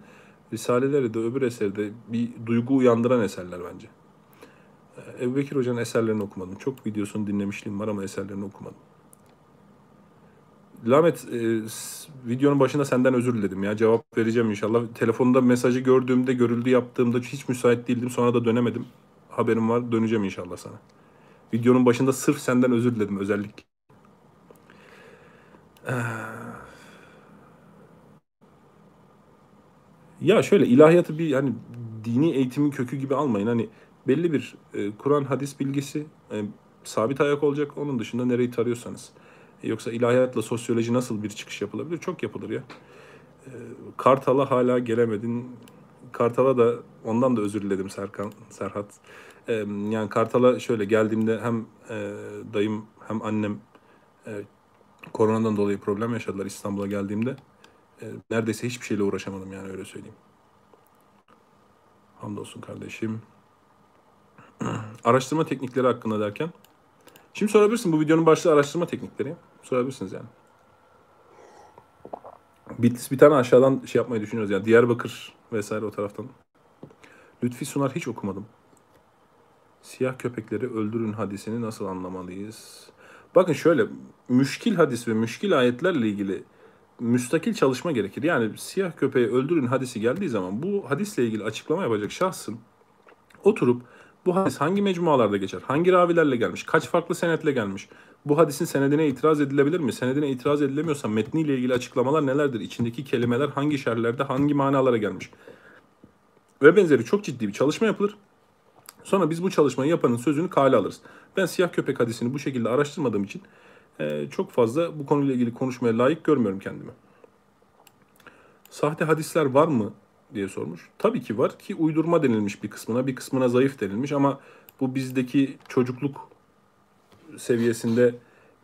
Risaleleri de öbür eserde bir duygu uyandıran eserler bence. Ee, Ebu Bekir Hoca'nın eserlerini okumadım. Çok videosunu dinlemişliğim var ama eserlerini okumadım. Lamet, e, videonun başında senden özür diledim ya. Cevap vereceğim inşallah. Telefonda mesajı gördüğümde, görüldü yaptığımda hiç müsait değildim. Sonra da dönemedim. Haberim var. Döneceğim inşallah sana. Videonun başında sırf senden özür diledim özellikle. Ya şöyle ilahiyatı bir hani dini eğitimin kökü gibi almayın. Hani belli bir e, Kur'an hadis bilgisi e, sabit ayak olacak. Onun dışında nereyi tarıyorsanız. Yoksa ilahiyatla sosyoloji nasıl bir çıkış yapılabilir? Çok yapılır ya. E, Kartal'a hala gelemedin. Kartal'a da ondan da özür diledim Serkan, Serhat. E, yani Kartal'a şöyle geldiğimde hem e, dayım hem annem e, koronadan dolayı problem yaşadılar İstanbul'a geldiğimde. E, neredeyse hiçbir şeyle uğraşamadım yani öyle söyleyeyim. Hamdolsun kardeşim. Araştırma teknikleri hakkında derken Şimdi sorabilirsin bu videonun başlığı araştırma teknikleri. Sorabilirsiniz yani. Bitlis bir tane aşağıdan şey yapmayı düşünüyoruz yani Diyarbakır vesaire o taraftan. Lütfi Sunar hiç okumadım. Siyah köpekleri öldürün hadisini nasıl anlamalıyız? Bakın şöyle müşkil hadis ve müşkil ayetlerle ilgili müstakil çalışma gerekir. Yani siyah köpeği öldürün hadisi geldiği zaman bu hadisle ilgili açıklama yapacak şahsın oturup bu hadis hangi mecmualarda geçer? Hangi ravilerle gelmiş? Kaç farklı senetle gelmiş? Bu hadisin senedine itiraz edilebilir mi? Senedine itiraz edilemiyorsa metniyle ilgili açıklamalar nelerdir? İçindeki kelimeler hangi şerlerde hangi manalara gelmiş? Ve benzeri çok ciddi bir çalışma yapılır. Sonra biz bu çalışmayı yapanın sözünü kale alırız. Ben siyah köpek hadisini bu şekilde araştırmadığım için e, çok fazla bu konuyla ilgili konuşmaya layık görmüyorum kendimi. Sahte hadisler var mı diye sormuş. Tabii ki var ki uydurma denilmiş bir kısmına, bir kısmına zayıf denilmiş ama bu bizdeki çocukluk seviyesinde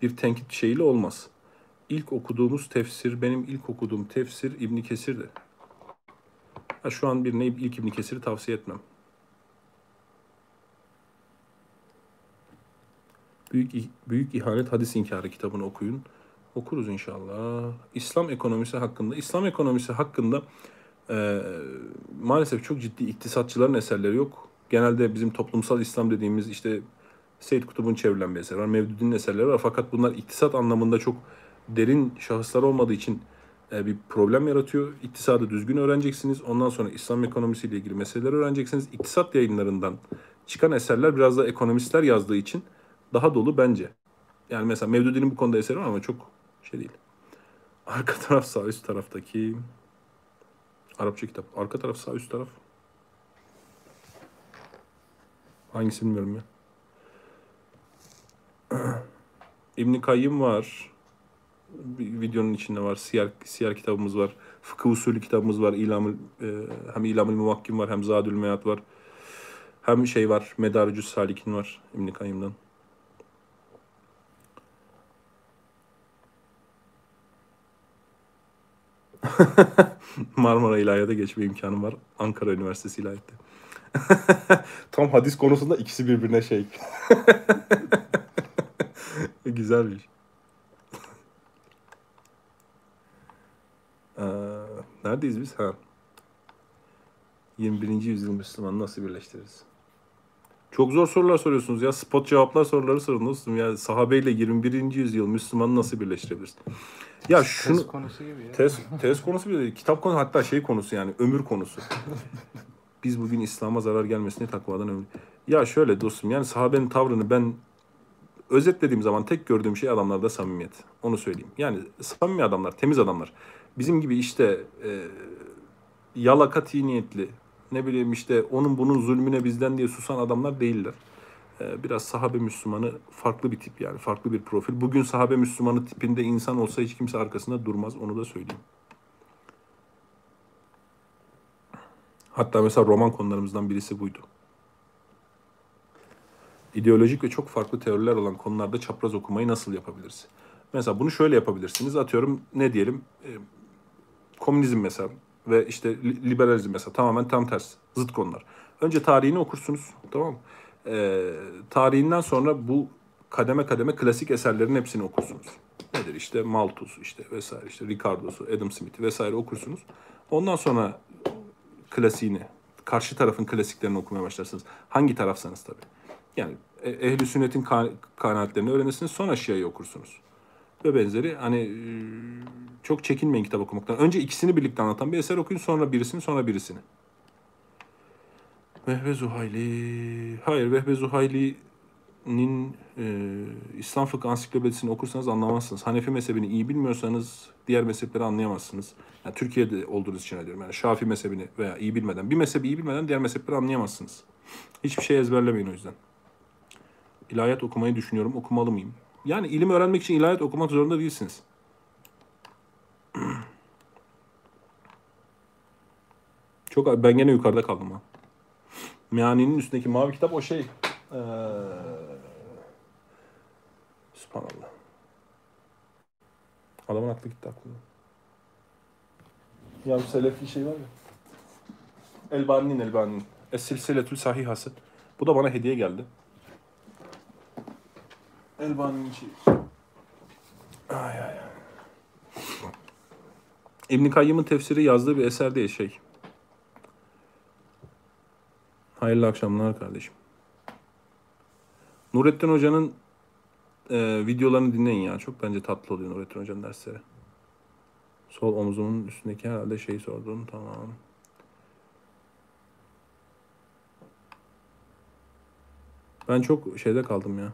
bir tenkit şeyiyle olmaz. İlk okuduğumuz tefsir, benim ilk okuduğum tefsir İbn Kesir'di. Ha, şu an birine ilk İbn Kesir'i tavsiye etmem. Büyük Büyük İhanet Hadis İnkarı kitabını okuyun. Okuruz inşallah. İslam ekonomisi hakkında. İslam ekonomisi hakkında e, maalesef çok ciddi iktisatçıların eserleri yok. Genelde bizim toplumsal İslam dediğimiz işte Seyyid Kutub'un çevrilen bir eser var. Mevdudi'nin eserleri var. Fakat bunlar iktisat anlamında çok derin şahıslar olmadığı için e, bir problem yaratıyor. İktisadı düzgün öğreneceksiniz. Ondan sonra İslam ekonomisiyle ilgili meseleler öğreneceksiniz. İktisat yayınlarından çıkan eserler biraz da ekonomistler yazdığı için daha dolu bence. Yani mesela Mevdudi'nin bu konuda eseri var ama çok şey değil. Arka taraf sağ üst taraftaki Arapça kitap. Arka taraf sağ üst taraf. Hangisi bilmiyorum ya. İbn Kayyım var. Bir videonun içinde var. Siyer, siyer kitabımız var. Fıkıh usulü kitabımız var. İlamül, e, hem İlamül Muvakkim var hem Zadül Meyat var. Hem şey var. Medarücüs Salik'in var İbn Kayyım'dan. Marmara İlahiyat'a geçme imkanım var. Ankara Üniversitesi İlahiyat'ta. Tam hadis konusunda ikisi birbirine şey. Güzelmiş. Ee, neredeyiz biz? Ha. 21. yüzyıl Müslümanı nasıl birleştiririz? Çok zor sorular soruyorsunuz ya. Spot cevaplar soruları sorun dostum. Ya sahabeyle 21. yüzyıl Müslümanı nasıl birleştirebiliriz? Ya şunu Tez konusu gibi ya. tez, tez konusu bile değil. Kitap konu hatta şey konusu yani ömür konusu. Biz bugün İslam'a zarar gelmesine takvadan ömür. Ya şöyle dostum yani sahabenin tavrını ben özetlediğim zaman tek gördüğüm şey adamlarda samimiyet. Onu söyleyeyim. Yani samimi adamlar, temiz adamlar. Bizim gibi işte e, yalaka niyetli, ne bileyim işte onun bunun zulmüne bizden diye susan adamlar değiller. E, biraz sahabe Müslümanı farklı bir tip yani farklı bir profil. Bugün sahabe Müslümanı tipinde insan olsa hiç kimse arkasında durmaz onu da söyleyeyim. Hatta mesela roman konularımızdan birisi buydu. İdeolojik ve çok farklı teoriler olan konularda çapraz okumayı nasıl yapabiliriz? Mesela bunu şöyle yapabilirsiniz. Atıyorum ne diyelim? E, komünizm mesela ve işte li- liberalizm mesela tamamen tam ters. Zıt konular. Önce tarihini okursunuz. Tamam mı? E, tarihinden sonra bu kademe kademe klasik eserlerin hepsini okursunuz. Nedir işte Malthus işte vesaire işte Ricardo'su, Adam Smith'i vesaire okursunuz. Ondan sonra klasiğini, karşı tarafın klasiklerini okumaya başlarsınız. Hangi tarafsanız tabii. Yani e- ehli sünnetin ka- kanaatlerini öğrenirsiniz sonra Şia'yı okursunuz. Ve benzeri hani e, çok çekinmeyin kitap okumaktan. Önce ikisini birlikte anlatan bir eser okuyun sonra birisini sonra birisini. Vehbe Zuhayli. Hayır Vehbe Zuhayli'nin e, İslam Fıkıh Ansiklopedisini okursanız anlamazsınız. Hanefi mezhebini iyi bilmiyorsanız diğer mezhepleri anlayamazsınız. Yani Türkiye'de olduğunuz için diyorum. Yani Şafii mezhebini veya iyi bilmeden, bir mezhebi iyi bilmeden diğer mezhepleri anlayamazsınız. Hiçbir şey ezberlemeyin o yüzden. İlahiyat okumayı düşünüyorum. Okumalı mıyım? Yani ilim öğrenmek için ilahiyat okumak zorunda değilsiniz. Çok ben gene yukarıda kaldım ha. Meani'nin üstündeki mavi kitap o şey. Ee... Subhanallah. Adamın aklı gitti aklına. Ya bir selefi şey var ya. Elbani'nin Elbani'nin. Es-Silsiletül Sahihası. Bu da bana hediye geldi. Elbani'nin içi. Ay ay ay. İbn Kayyım'ın tefsiri yazdığı bir eser değil şey. Hayırlı akşamlar kardeşim. Nurettin Hoca'nın e, videolarını dinleyin ya. Çok bence tatlı oluyor Nurettin Hoca'nın dersleri. Sol omuzumun üstündeki herhalde şeyi sordun. Tamam. Ben çok şeyde kaldım ya.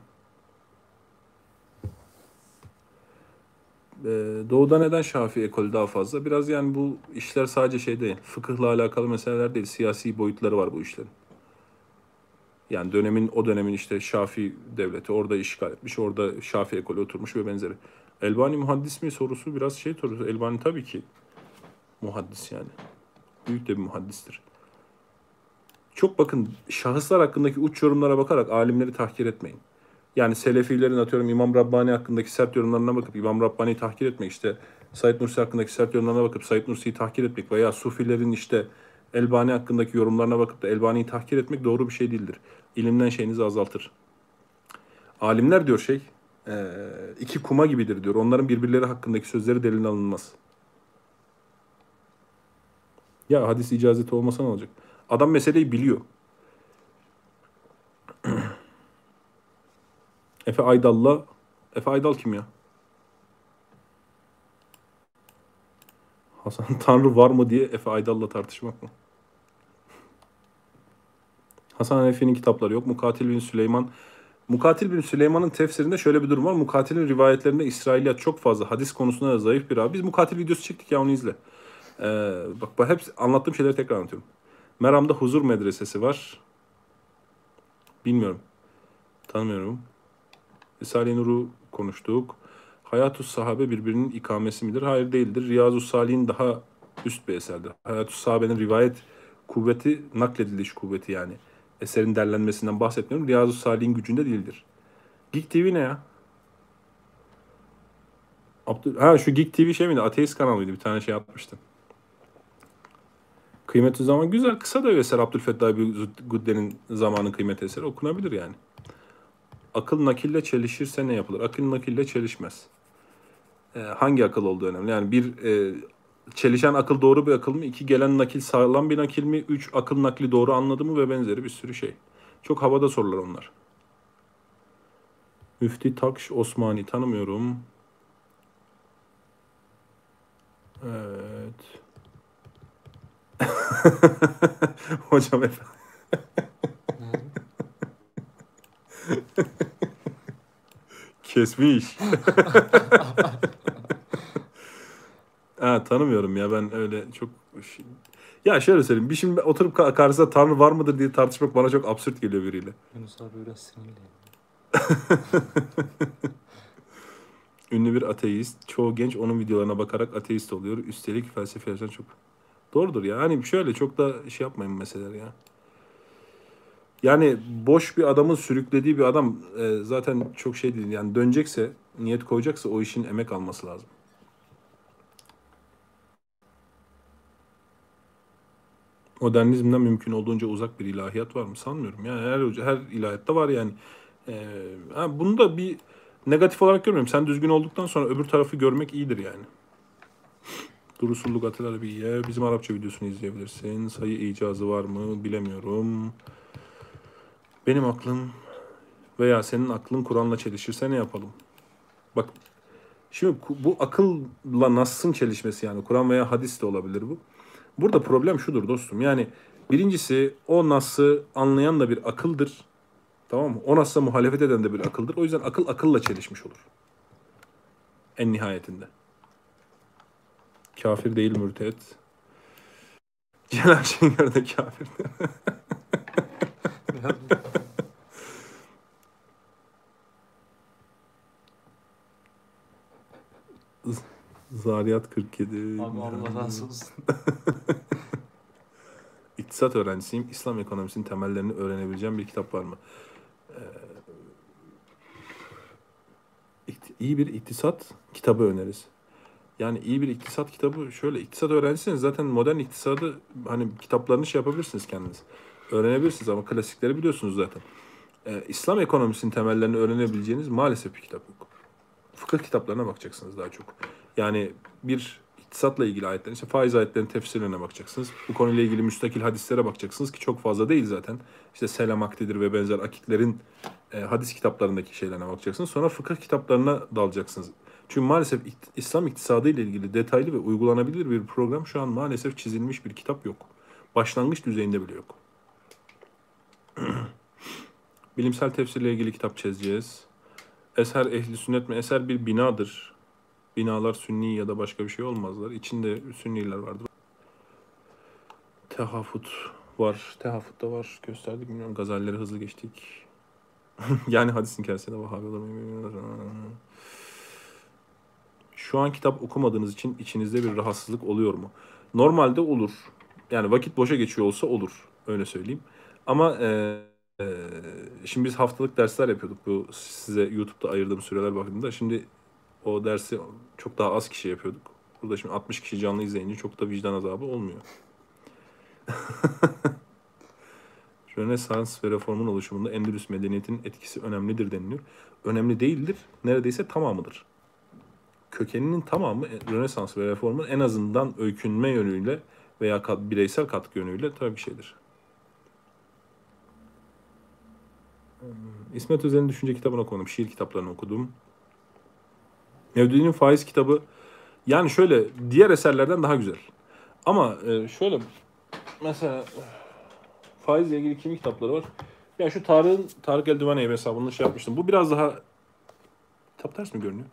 Ee, Doğuda neden Şafii ekolü daha fazla? Biraz yani bu işler sadece şey değil. Fıkıhla alakalı meseleler değil. Siyasi boyutları var bu işlerin. Yani dönemin o dönemin işte Şafii devleti orada işgal etmiş. Orada Şafii ekolü oturmuş ve benzeri. Elbani muhaddis mi sorusu biraz şey sorusu. Elbani tabii ki muhaddis yani. Büyük de bir muhaddistir. Çok bakın şahıslar hakkındaki uç yorumlara bakarak alimleri tahkir etmeyin. Yani Selefilerin atıyorum İmam Rabbani hakkındaki sert yorumlarına bakıp İmam Rabbani'yi tahkir etmek işte Said Nursi hakkındaki sert yorumlarına bakıp Said Nursi'yi tahkir etmek veya Sufilerin işte Elbani hakkındaki yorumlarına bakıp da Elbani'yi tahkir etmek doğru bir şey değildir. İlimden şeyinizi azaltır. Alimler diyor şey eee, iki kuma gibidir diyor. Onların birbirleri hakkındaki sözleri delil alınmaz. Ya hadis icazeti olmasa ne olacak? Adam meseleyi biliyor. Efe Aydal'la Efe Aydal kim ya? Hasan Tanrı var mı diye Efe Aydal'la tartışmak mı? Hasan Efe'nin kitapları yok. Mukatil bin Süleyman Mukatil bin Süleyman'ın tefsirinde şöyle bir durum var. Mukatil'in rivayetlerinde İsrailiyat çok fazla. Hadis konusunda da zayıf bir abi. Biz Mukatil videosu çektik ya onu izle. Ee, bak ben hep anlattığım şeyleri tekrar anlatıyorum. Meram'da huzur medresesi var. Bilmiyorum. Tanımıyorum. Risale-i Nur'u konuştuk. Hayatus Sahabe birbirinin ikamesi midir? Hayır değildir. Riyazu Salih'in daha üst bir eserdir. Hayatus Sahabe'nin rivayet kuvveti naklediliş kuvveti yani. Eserin derlenmesinden bahsetmiyorum. Riyazu Salih'in gücünde değildir. Geek TV ne ya? Abdül... Ha şu Geek TV şey miydi? Ateist kanalıydı. Bir tane şey atmıştım. Kıymetli zaman güzel. Kısa da bir eser. Abdülfettah Gudde'nin zamanın kıymetli eseri okunabilir yani. Akıl nakille çelişirse ne yapılır? Akıl nakille çelişmez. Ee, hangi akıl olduğu önemli. Yani bir e, çelişen akıl doğru bir akıl mı? İki gelen nakil sağlam bir nakil mi? Üç akıl nakli doğru anladı mı? Ve benzeri bir sürü şey. Çok havada sorular onlar. Müfti Takş Osmani tanımıyorum. Evet. Hocam efendim. Kesmiş. ha, tanımıyorum ya ben öyle çok şey- ya şöyle söyleyeyim bir şimdi oturup ka- karşısında tanrı var mıdır diye tartışmak bana çok absürt geliyor biriyle. Yunus abi biraz sinirli. Ünlü bir ateist. Çoğu genç onun videolarına bakarak ateist oluyor. Üstelik felsefe çok. Doğrudur ya. Hani şöyle çok da şey yapmayın meseleler ya. Yani boş bir adamın sürüklediği bir adam e, zaten çok şey değil. Yani dönecekse, niyet koyacaksa o işin emek alması lazım. Modernizmden mümkün olduğunca uzak bir ilahiyat var mı? Sanmıyorum. Yani her, her ilahiyatta var yani. E, bunu da bir negatif olarak görmüyorum. Sen düzgün olduktan sonra öbür tarafı görmek iyidir yani. Durusulluk Atilla Bilye. Bizim Arapça videosunu izleyebilirsin. Sayı icazı var mı bilemiyorum. Benim aklım veya senin aklın Kur'an'la çelişirse ne yapalım? Bak şimdi bu akılla Nas'ın çelişmesi yani Kur'an veya hadis de olabilir bu. Burada problem şudur dostum. Yani birincisi o Nas'ı anlayan da bir akıldır. Tamam mı? O Nas'a muhalefet eden de bir akıldır. O yüzden akıl akılla çelişmiş olur. En nihayetinde. Kafir değil mürtet. Celal Şengör de kafir. Zariyat 47. Abi Allah razı olsun. İktisat öğrencisiyim. İslam ekonomisinin temellerini öğrenebileceğim bir kitap var mı? Ee, iyi bir iktisat kitabı öneririz. Yani iyi bir iktisat kitabı şöyle iktisat öğrencisiniz zaten modern iktisadı hani kitaplarını şey yapabilirsiniz kendiniz. Öğrenebilirsiniz ama klasikleri biliyorsunuz zaten. e, İslam ekonomisinin temellerini öğrenebileceğiniz maalesef bir kitap yok. Fıkıh kitaplarına bakacaksınız daha çok. Yani bir iktisatla ilgili ayetler, işte faiz ayetlerinin tefsirlerine bakacaksınız. Bu konuyla ilgili müstakil hadislere bakacaksınız ki çok fazla değil zaten. İşte Selam Akdidir ve benzer akitlerin e, hadis kitaplarındaki şeylerine bakacaksınız. Sonra fıkıh kitaplarına dalacaksınız. Çünkü maalesef İslam iktisadı ile ilgili detaylı ve uygulanabilir bir program şu an maalesef çizilmiş bir kitap yok. Başlangıç düzeyinde bile yok. Bilimsel tefsirle ilgili kitap çizeceğiz. Eser ehli sünnet mi? Eser bir binadır. Binalar sünni ya da başka bir şey olmazlar. İçinde sünniler vardır. Tehafut var. Tehafut da var. Gösterdik bilmiyorum. Gazelleri hızlı geçtik. yani hadisin kendisine Vahabi olur mu? Şu an kitap okumadığınız için içinizde bir rahatsızlık oluyor mu? Normalde olur. Yani vakit boşa geçiyor olsa olur. Öyle söyleyeyim. Ama e, e, şimdi biz haftalık dersler yapıyorduk. Bu size YouTube'da ayırdığım süreler bakımında. Şimdi o dersi çok daha az kişi yapıyorduk. Burada şimdi 60 kişi canlı izleyince çok da vicdan azabı olmuyor. Rönesans ve reformun oluşumunda Endülüs medeniyetinin etkisi önemlidir deniliyor. Önemli değildir. Neredeyse tamamıdır. Kökeninin tamamı Rönesans ve reformun en azından öykünme yönüyle veya bireysel katkı yönüyle tabii bir şeydir. Hmm, İsmet Özel'in düşünce kitabını okudum. Şiir kitaplarını okudum. Mevdudi'nin faiz kitabı yani şöyle diğer eserlerden daha güzel. Ama e, şöyle mesela faizle ilgili kimi kitapları var? Ya şu Tarık'ın Tarık Eldivaniye hesabını şey yapmıştım. Bu biraz daha kitap ters mi görünüyor?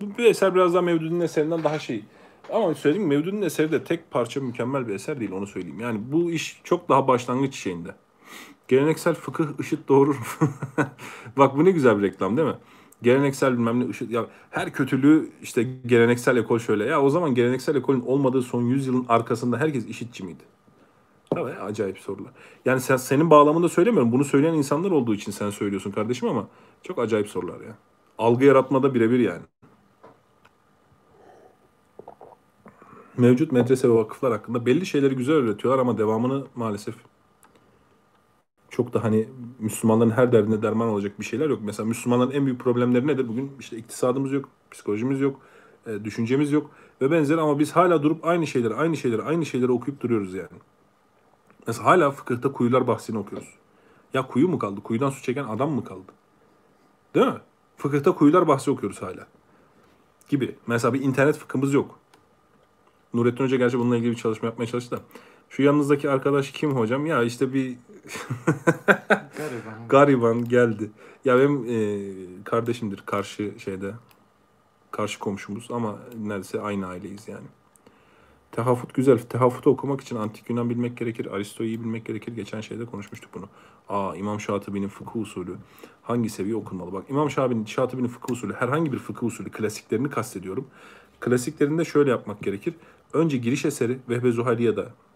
Bu bir eser biraz daha Mevdudi'nin eserinden daha şey. Ama söyleyeyim mi, Mevdudi'nin eseri de tek parça mükemmel bir eser değil onu söyleyeyim. Yani bu iş çok daha başlangıç şeyinde. Geleneksel fıkıh ışıt doğurur mu? Bak bu ne güzel bir reklam değil mi? Geleneksel bilmem ne ışıt. Ya her kötülüğü işte geleneksel ekol şöyle. Ya o zaman geleneksel ekolün olmadığı son 100 yılın arkasında herkes işitçi miydi? Tabii acayip sorular. Yani sen senin bağlamında söylemiyorum. Bunu söyleyen insanlar olduğu için sen söylüyorsun kardeşim ama çok acayip sorular ya. Algı yaratmada birebir yani. Mevcut medrese ve vakıflar hakkında belli şeyleri güzel öğretiyorlar ama devamını maalesef çok da hani Müslümanların her derdine derman olacak bir şeyler yok. Mesela Müslümanların en büyük problemleri nedir? Bugün işte iktisadımız yok, psikolojimiz yok, e, düşüncemiz yok ve benzeri ama biz hala durup aynı şeyleri, aynı şeyleri, aynı şeyleri okuyup duruyoruz yani. Mesela hala fıkıhta kuyular bahsini okuyoruz. Ya kuyu mu kaldı? Kuyudan su çeken adam mı kaldı? Değil mi? Fıkıhta kuyular bahsi okuyoruz hala. Gibi. Mesela bir internet fıkhımız yok. Nurettin Hoca gerçi bununla ilgili bir çalışma yapmaya çalıştı da. Şu yanınızdaki arkadaş kim hocam? Ya işte bir Gariban. gariban geldi. Ya benim e, kardeşimdir karşı şeyde. Karşı komşumuz ama neredeyse aynı aileyiz yani. Tehafut güzel. Tehafutu okumak için antik Yunan bilmek gerekir. Aristo'yu iyi bilmek gerekir. Geçen şeyde konuşmuştuk bunu. Aa İmam Şatibi'nin fıkıh usulü hangi seviye okunmalı? Bak İmam Şatibi'nin, Şatibi'nin fıkıh usulü herhangi bir fıkıh usulü klasiklerini kastediyorum. Klasiklerinde şöyle yapmak gerekir. Önce giriş eseri Vehbe Zuhali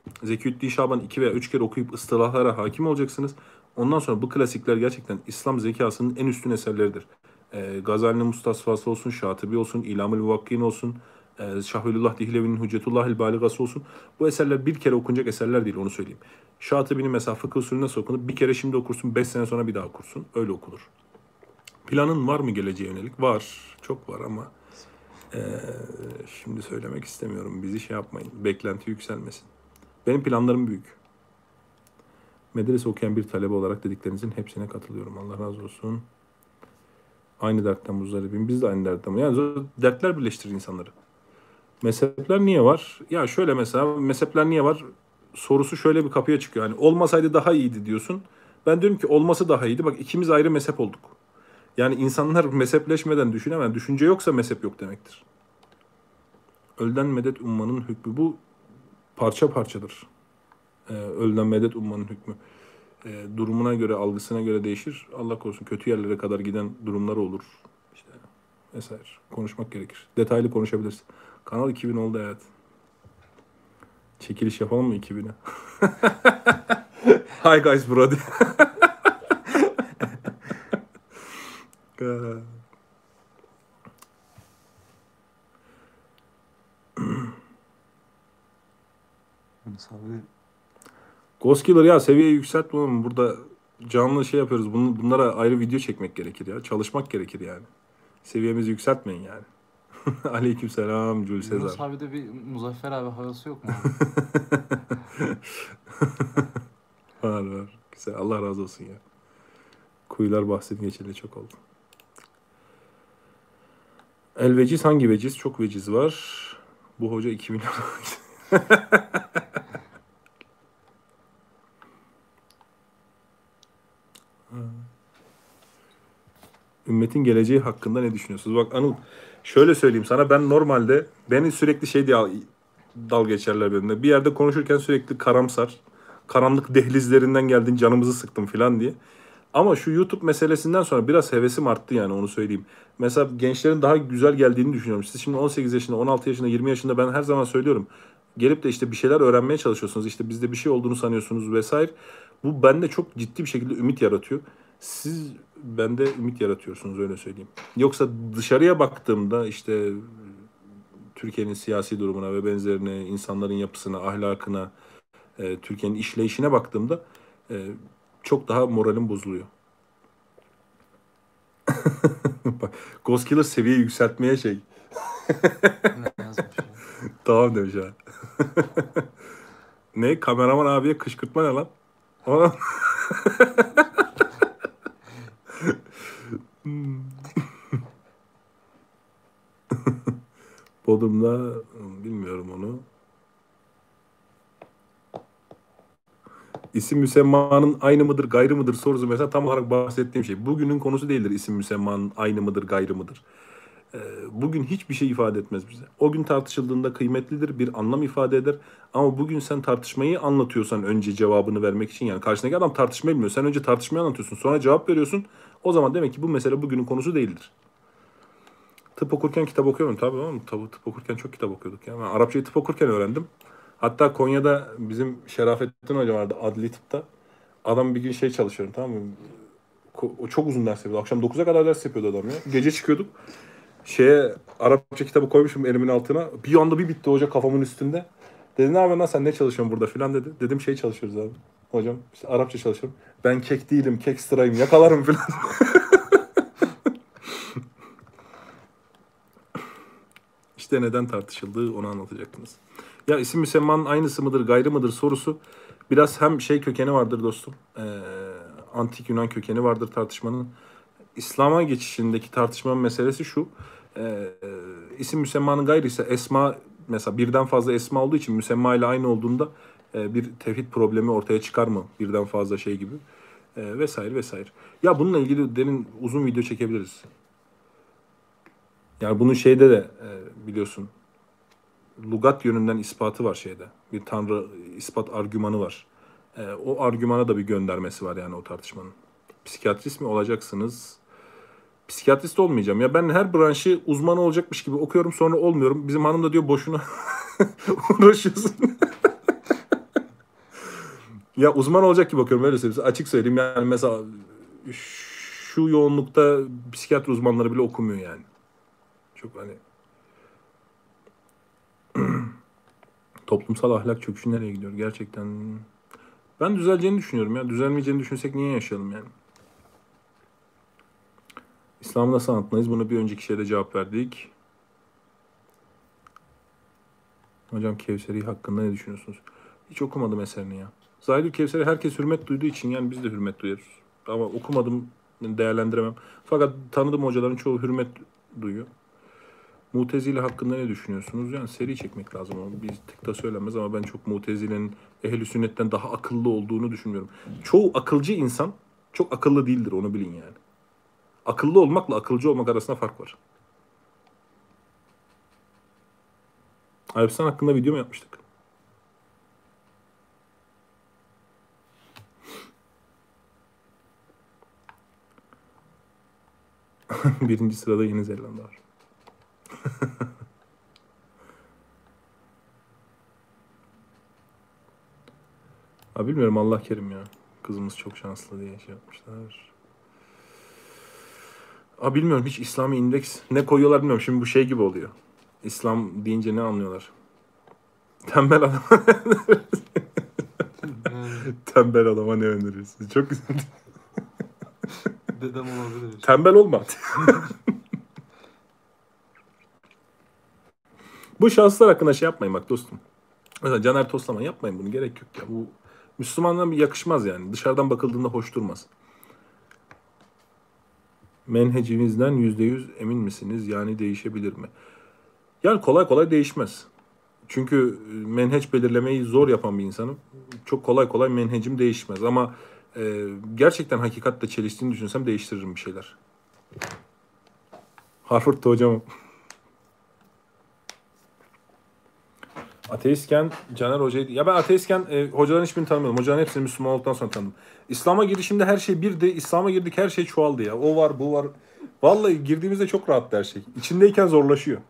ya da Zekiyüddin Şaban iki veya üç kere okuyup ıstılahlara hakim olacaksınız. Ondan sonra bu klasikler gerçekten İslam zekasının en üstün eserleridir. Ee, Gazali'nin Mustasfası olsun, Şatibi olsun, İlamül Muvakkin olsun, e, Şahülullah Dihlevi'nin Hüccetullahil Baligası olsun. Bu eserler bir kere okunacak eserler değil onu söyleyeyim. Şatibi'nin mesela fıkıh usulü nasıl? Bir kere şimdi okursun, beş sene sonra bir daha okursun. Öyle okunur. Planın var mı geleceğe yönelik? Var. Çok var ama e, şimdi söylemek istemiyorum. Bizi şey yapmayın. Beklenti yükselmesin. Benim planlarım büyük. Medrese okuyan bir talebe olarak dediklerinizin hepsine katılıyorum. Allah razı olsun. Aynı dertten muzdaribim. Biz de aynı dertten. Yani dertler birleştirir insanları. Mezhepler niye var? Ya şöyle mesela mezhepler niye var? Sorusu şöyle bir kapıya çıkıyor. Yani olmasaydı daha iyiydi diyorsun. Ben diyorum ki olması daha iyiydi. Bak ikimiz ayrı mezhep olduk. Yani insanlar mezhepleşmeden düşünemez. Düşünce yoksa mezhep yok demektir. Ölden medet ummanın hükmü bu parça parçadır. Ee, ölden medet ummanın hükmü. Ee, durumuna göre, algısına göre değişir. Allah korusun kötü yerlere kadar giden durumlar olur. İşte vesaire. Konuşmak gerekir. Detaylı konuşabiliriz. Kanal 2000 oldu evet. Çekiliş yapalım mı 2000'e? Hi guys bro Yunus abi Ghost Killer ya seviyeyi yükseltme oğlum. Burada canlı şey yapıyoruz. Bun, bunlara ayrı video çekmek gerekir ya. Çalışmak gerekir yani. Seviyemizi yükseltmeyin yani. Aleykümselam Jül Yunus Sezar. abi de bir Muzaffer abi havası yok mu? Var var. Güzel. Allah razı olsun ya. Kuyular bahsedin geçeli çok oldu. El veciz hangi veciz? Çok veciz var. Bu hoca 2 milyon. Ümmetin geleceği hakkında ne düşünüyorsunuz? Bak Anıl şöyle söyleyeyim sana ben normalde beni sürekli şey diye al- dal geçerler benimle. Bir yerde konuşurken sürekli karamsar. Karanlık dehlizlerinden geldin canımızı sıktın falan diye. Ama şu YouTube meselesinden sonra biraz hevesim arttı yani onu söyleyeyim. Mesela gençlerin daha güzel geldiğini düşünüyorum. Siz şimdi 18 yaşında, 16 yaşında, 20 yaşında ben her zaman söylüyorum. Gelip de işte bir şeyler öğrenmeye çalışıyorsunuz. İşte bizde bir şey olduğunu sanıyorsunuz vesaire. Bu bende çok ciddi bir şekilde ümit yaratıyor. Siz bende ümit yaratıyorsunuz öyle söyleyeyim. Yoksa dışarıya baktığımda işte Türkiye'nin siyasi durumuna ve benzerine, insanların yapısına, ahlakına, e, Türkiye'nin işleyişine baktığımda e, çok daha moralim bozuluyor. Bak, Ghost Killer seviyeyi yükseltmeye şey. Tamam demiş ha. ne? Kameraman abiye kışkırtma ne lan? Hmm. Bodrum'da bilmiyorum onu. İsim müsemmanın aynı mıdır gayrı mıdır sorusu mesela tam olarak bahsettiğim şey. Bugünün konusu değildir isim müsemmanın aynı mıdır gayrı mıdır. Ee, Bugün hiçbir şey ifade etmez bize. O gün tartışıldığında kıymetlidir, bir anlam ifade eder. Ama bugün sen tartışmayı anlatıyorsan önce cevabını vermek için yani karşındaki adam tartışmayı bilmiyor. Sen önce tartışmayı anlatıyorsun, sonra cevap veriyorsun. O zaman demek ki bu mesele bugünün konusu değildir. Tıp okurken kitap okuyorum tabii ama tıp, tıp okurken çok kitap okuyorduk ya. Ben Arapçayı tıp okurken öğrendim. Hatta Konya'da bizim Şerafettin Hoca vardı adli tıpta. Adam bir gün şey çalışıyorum tamam mı? O çok uzun ders yapıyordu. Akşam 9'a kadar ders yapıyordu adam ya. Gece çıkıyorduk. Şeye Arapça kitabı koymuşum elimin altına. Bir anda bir bitti hoca kafamın üstünde. Dedi ne yapıyorsun lan sen ne çalışıyorsun burada filan dedi. Dedim şey çalışıyoruz abi. Hocam işte Arapça çalışıyorum. Ben kek değilim kek sırayım yakalarım filan. İşte neden tartışıldığı onu anlatacaktınız. Ya isim müsemmanın aynısı mıdır gayrı mıdır sorusu biraz hem şey kökeni vardır dostum. Ee, antik Yunan kökeni vardır tartışmanın. İslam'a geçişindeki tartışmanın meselesi şu. Ee, isim müsemmanın gayrı ise esma mesela birden fazla esma olduğu için müsemma ile aynı olduğunda e, bir tevhid problemi ortaya çıkar mı? Birden fazla şey gibi. E, vesaire vesaire. Ya bununla ilgili derin uzun video çekebiliriz. Yani bunun şeyde de e, biliyorsun lugat yönünden ispatı var şeyde. Bir tanrı ispat argümanı var. E, o argümana da bir göndermesi var yani o tartışmanın. Psikiyatrist mi olacaksınız? Psikiyatrist olmayacağım. Ya ben her branşı uzmanı olacakmış gibi okuyorum sonra olmuyorum. Bizim hanım da diyor boşuna uğraşıyorsun. Ya uzman olacak gibi bakıyorum öyle söyleyeyim. Açık söyleyeyim yani mesela şu yoğunlukta psikiyatri uzmanları bile okumuyor yani. Çok hani toplumsal ahlak çöküşü nereye gidiyor gerçekten? Ben düzeleceğini düşünüyorum ya. Düzelmeyeceğini düşünsek niye yaşayalım yani? İslam'ı nasıl anlatmalıyız? Bunu bir önceki şeyde cevap verdik. Hocam Kevseri hakkında ne düşünüyorsunuz? Hiç okumadım eserini ya. Zahidül Kevser'e herkes hürmet duyduğu için yani biz de hürmet duyuyoruz. Ama okumadım, değerlendiremem. Fakat tanıdığım hocaların çoğu hürmet duyuyor. Mutezile hakkında ne düşünüyorsunuz? Yani seri çekmek lazım ama biz de söylenmez ama ben çok Mutezile'nin ehli sünnetten daha akıllı olduğunu düşünmüyorum. Çoğu akılcı insan çok akıllı değildir onu bilin yani. Akıllı olmakla akılcı olmak arasında fark var. Arabistan hakkında video mu yapmıştık? Birinci sırada Yeni Zelanda var. Ha bilmiyorum Allah kerim ya. Kızımız çok şanslı diye şey yapmışlar. Aa bilmiyorum hiç İslami indeks ne koyuyorlar bilmiyorum. Şimdi bu şey gibi oluyor. İslam deyince ne anlıyorlar? Tembel adama tembel adama ne önerirsin? Çok güzel. Dedem olabilir. Tembel olma. Bu şahıslar hakkında şey yapmayın bak dostum. Mesela Caner Toslaman yapmayın bunu gerek yok ya. Bu Müslümanlara bir yakışmaz yani. Dışarıdan bakıldığında hoş durmaz. Menhecimizden yüzde yüz emin misiniz? Yani değişebilir mi? Yani kolay kolay değişmez. Çünkü menheç belirlemeyi zor yapan bir insanım. Çok kolay kolay menhecim değişmez. Ama e, gerçekten hakikatle çeliştiğini düşünsem değiştiririm bir şeyler. Harvard'da hocam. Ateistken Caner Hoca'ydı. Ya ben ateistken e, hocaların hiçbirini tanımıyordum. Hocaların hepsini Müslüman olduktan sonra tanıdım. İslam'a girişimde her şey birdi. İslam'a girdik her şey çoğaldı ya. O var bu var. Vallahi girdiğimizde çok rahattı her şey. İçindeyken zorlaşıyor.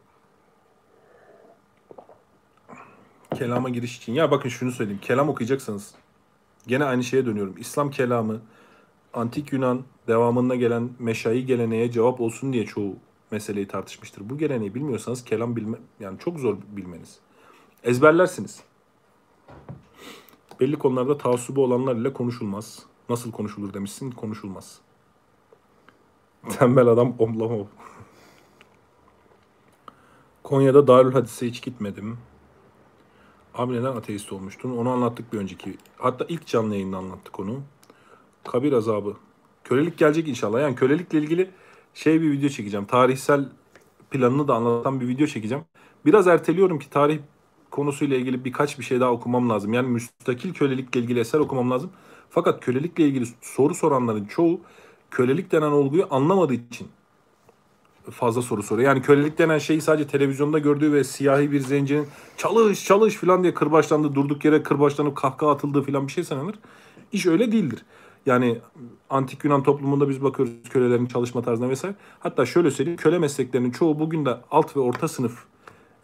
Kelama giriş için. Ya bakın şunu söyleyeyim. Kelam okuyacaksanız gene aynı şeye dönüyorum. İslam kelamı antik Yunan devamında gelen meşayi geleneğe cevap olsun diye çoğu meseleyi tartışmıştır. Bu geleneği bilmiyorsanız kelam bilme yani çok zor bilmeniz. Ezberlersiniz. Belli konularda taassubu olanlar ile konuşulmaz. Nasıl konuşulur demişsin, konuşulmaz. Tembel adam omlamov. Konya'da Darül Hadis'e hiç gitmedim. Abi neden ateist olmuştun? Onu anlattık bir önceki. Hatta ilk canlı yayında anlattık onu. Kabir azabı. Kölelik gelecek inşallah. Yani kölelikle ilgili şey bir video çekeceğim. Tarihsel planını da anlatan bir video çekeceğim. Biraz erteliyorum ki tarih konusuyla ilgili birkaç bir şey daha okumam lazım. Yani müstakil kölelikle ilgili eser okumam lazım. Fakat kölelikle ilgili soru soranların çoğu kölelik denen olguyu anlamadığı için fazla soru soruyor. Yani kölelik denen şeyi sadece televizyonda gördüğü ve siyahi bir zencinin çalış çalış falan diye kırbaçlandı durduk yere kırbaçlanıp kahkaha atıldığı falan bir şey sanılır. İş öyle değildir. Yani antik Yunan toplumunda biz bakıyoruz kölelerin çalışma tarzına vesaire. Hatta şöyle söyleyeyim köle mesleklerinin çoğu bugün de alt ve orta sınıf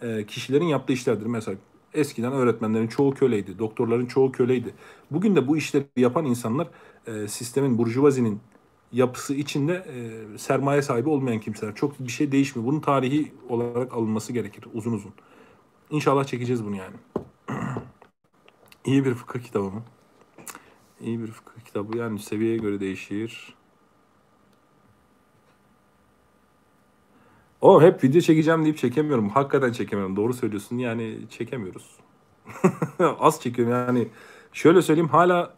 e, kişilerin yaptığı işlerdir. Mesela eskiden öğretmenlerin çoğu köleydi, doktorların çoğu köleydi. Bugün de bu işleri yapan insanlar e, sistemin, burjuvazinin yapısı içinde e, sermaye sahibi olmayan kimseler. Çok bir şey değişmiyor. Bunun tarihi olarak alınması gerekir uzun uzun. İnşallah çekeceğiz bunu yani. İyi bir fıkıh kitabı mı? İyi bir fıkıh kitabı yani seviyeye göre değişir. O hep video çekeceğim deyip çekemiyorum. Hakikaten çekemiyorum. Doğru söylüyorsun. Yani çekemiyoruz. Az çekiyorum yani. Şöyle söyleyeyim hala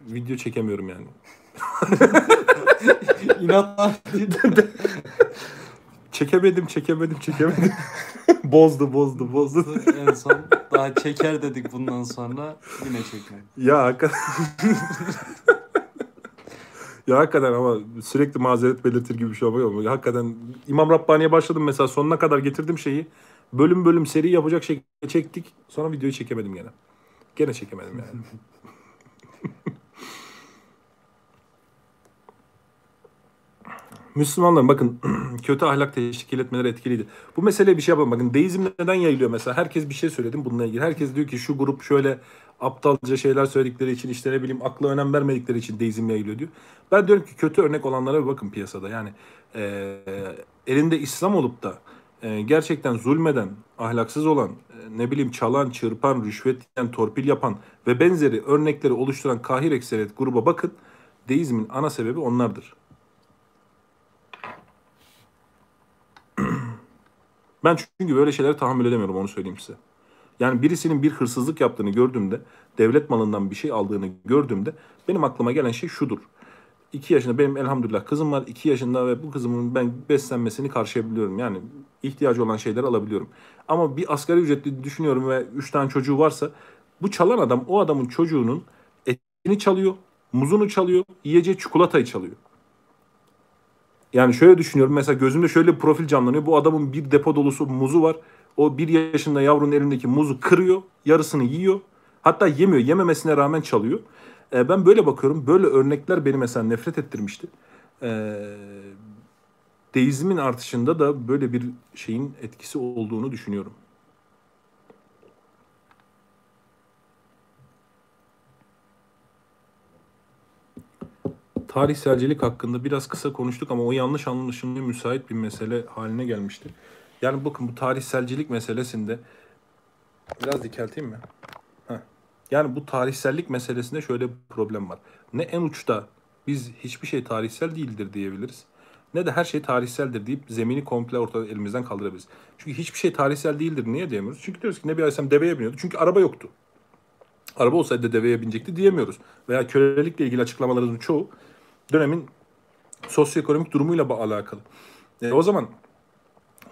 video çekemiyorum yani. İnatla. Çekemedim, çekemedim, çekemedim. bozdu, bozdu, bozdu. en son daha çeker dedik bundan sonra yine çekmedi. Ya hakikaten. ya hakikaten ama sürekli mazeret belirtir gibi bir şey olmuyor ama hakikaten İmam Rabbani'ye başladım mesela sonuna kadar getirdim şeyi. Bölüm bölüm seri yapacak şey çektik. Sonra videoyu çekemedim gene. Gene çekemedim yani. Müslümanların bakın kötü ahlak teşkil etmeleri etkiliydi. Bu meseleye bir şey yapalım. Bakın deizm neden yayılıyor mesela? Herkes bir şey söyledim bununla ilgili. Herkes diyor ki şu grup şöyle aptalca şeyler söyledikleri için işte ne bileyim akla önem vermedikleri için deizm yayılıyor diyor. Ben diyorum ki kötü örnek olanlara bir bakın piyasada. Yani e, elinde İslam olup da e, gerçekten zulmeden, ahlaksız olan, e, ne bileyim çalan, çırpan, rüşvet yiyen, torpil yapan ve benzeri örnekleri oluşturan kahir ekseriyet gruba bakın. Deizmin ana sebebi onlardır. Ben çünkü böyle şeylere tahammül edemiyorum onu söyleyeyim size. Yani birisinin bir hırsızlık yaptığını gördüğümde, devlet malından bir şey aldığını gördüğümde benim aklıma gelen şey şudur. 2 yaşında benim elhamdülillah kızım var 2 yaşında ve bu kızımın ben beslenmesini karşılayabiliyorum. Yani ihtiyacı olan şeyleri alabiliyorum. Ama bir asgari ücretli düşünüyorum ve 3 tane çocuğu varsa bu çalan adam o adamın çocuğunun etini çalıyor, muzunu çalıyor, yiyeceği çikolatayı çalıyor. Yani şöyle düşünüyorum mesela gözümde şöyle bir profil canlanıyor. Bu adamın bir depo dolusu muzu var. O bir yaşında yavrunun elindeki muzu kırıyor, yarısını yiyor. Hatta yemiyor, yememesine rağmen çalıyor. E, ben böyle bakıyorum. Böyle örnekler beni mesela nefret ettirmişti. E, deizmin artışında da böyle bir şeyin etkisi olduğunu düşünüyorum. Tarihselcilik hakkında biraz kısa konuştuk ama o yanlış anlaşılmaya müsait bir mesele haline gelmişti. Yani bakın bu tarihselcilik meselesinde biraz dikelteyim mi? Heh. Yani bu tarihsellik meselesinde şöyle bir problem var. Ne en uçta biz hiçbir şey tarihsel değildir diyebiliriz. Ne de her şey tarihseldir deyip zemini komple ortada elimizden kaldırabiliriz. Çünkü hiçbir şey tarihsel değildir niye diyemiyoruz? Çünkü diyoruz ki Nebi Aleyhisselam deveye biniyordu. Çünkü araba yoktu. Araba olsaydı deveye binecekti diyemiyoruz. Veya kölelikle ilgili açıklamalarımızın çoğu dönemin sosyoekonomik durumuyla alakalı. E, o zaman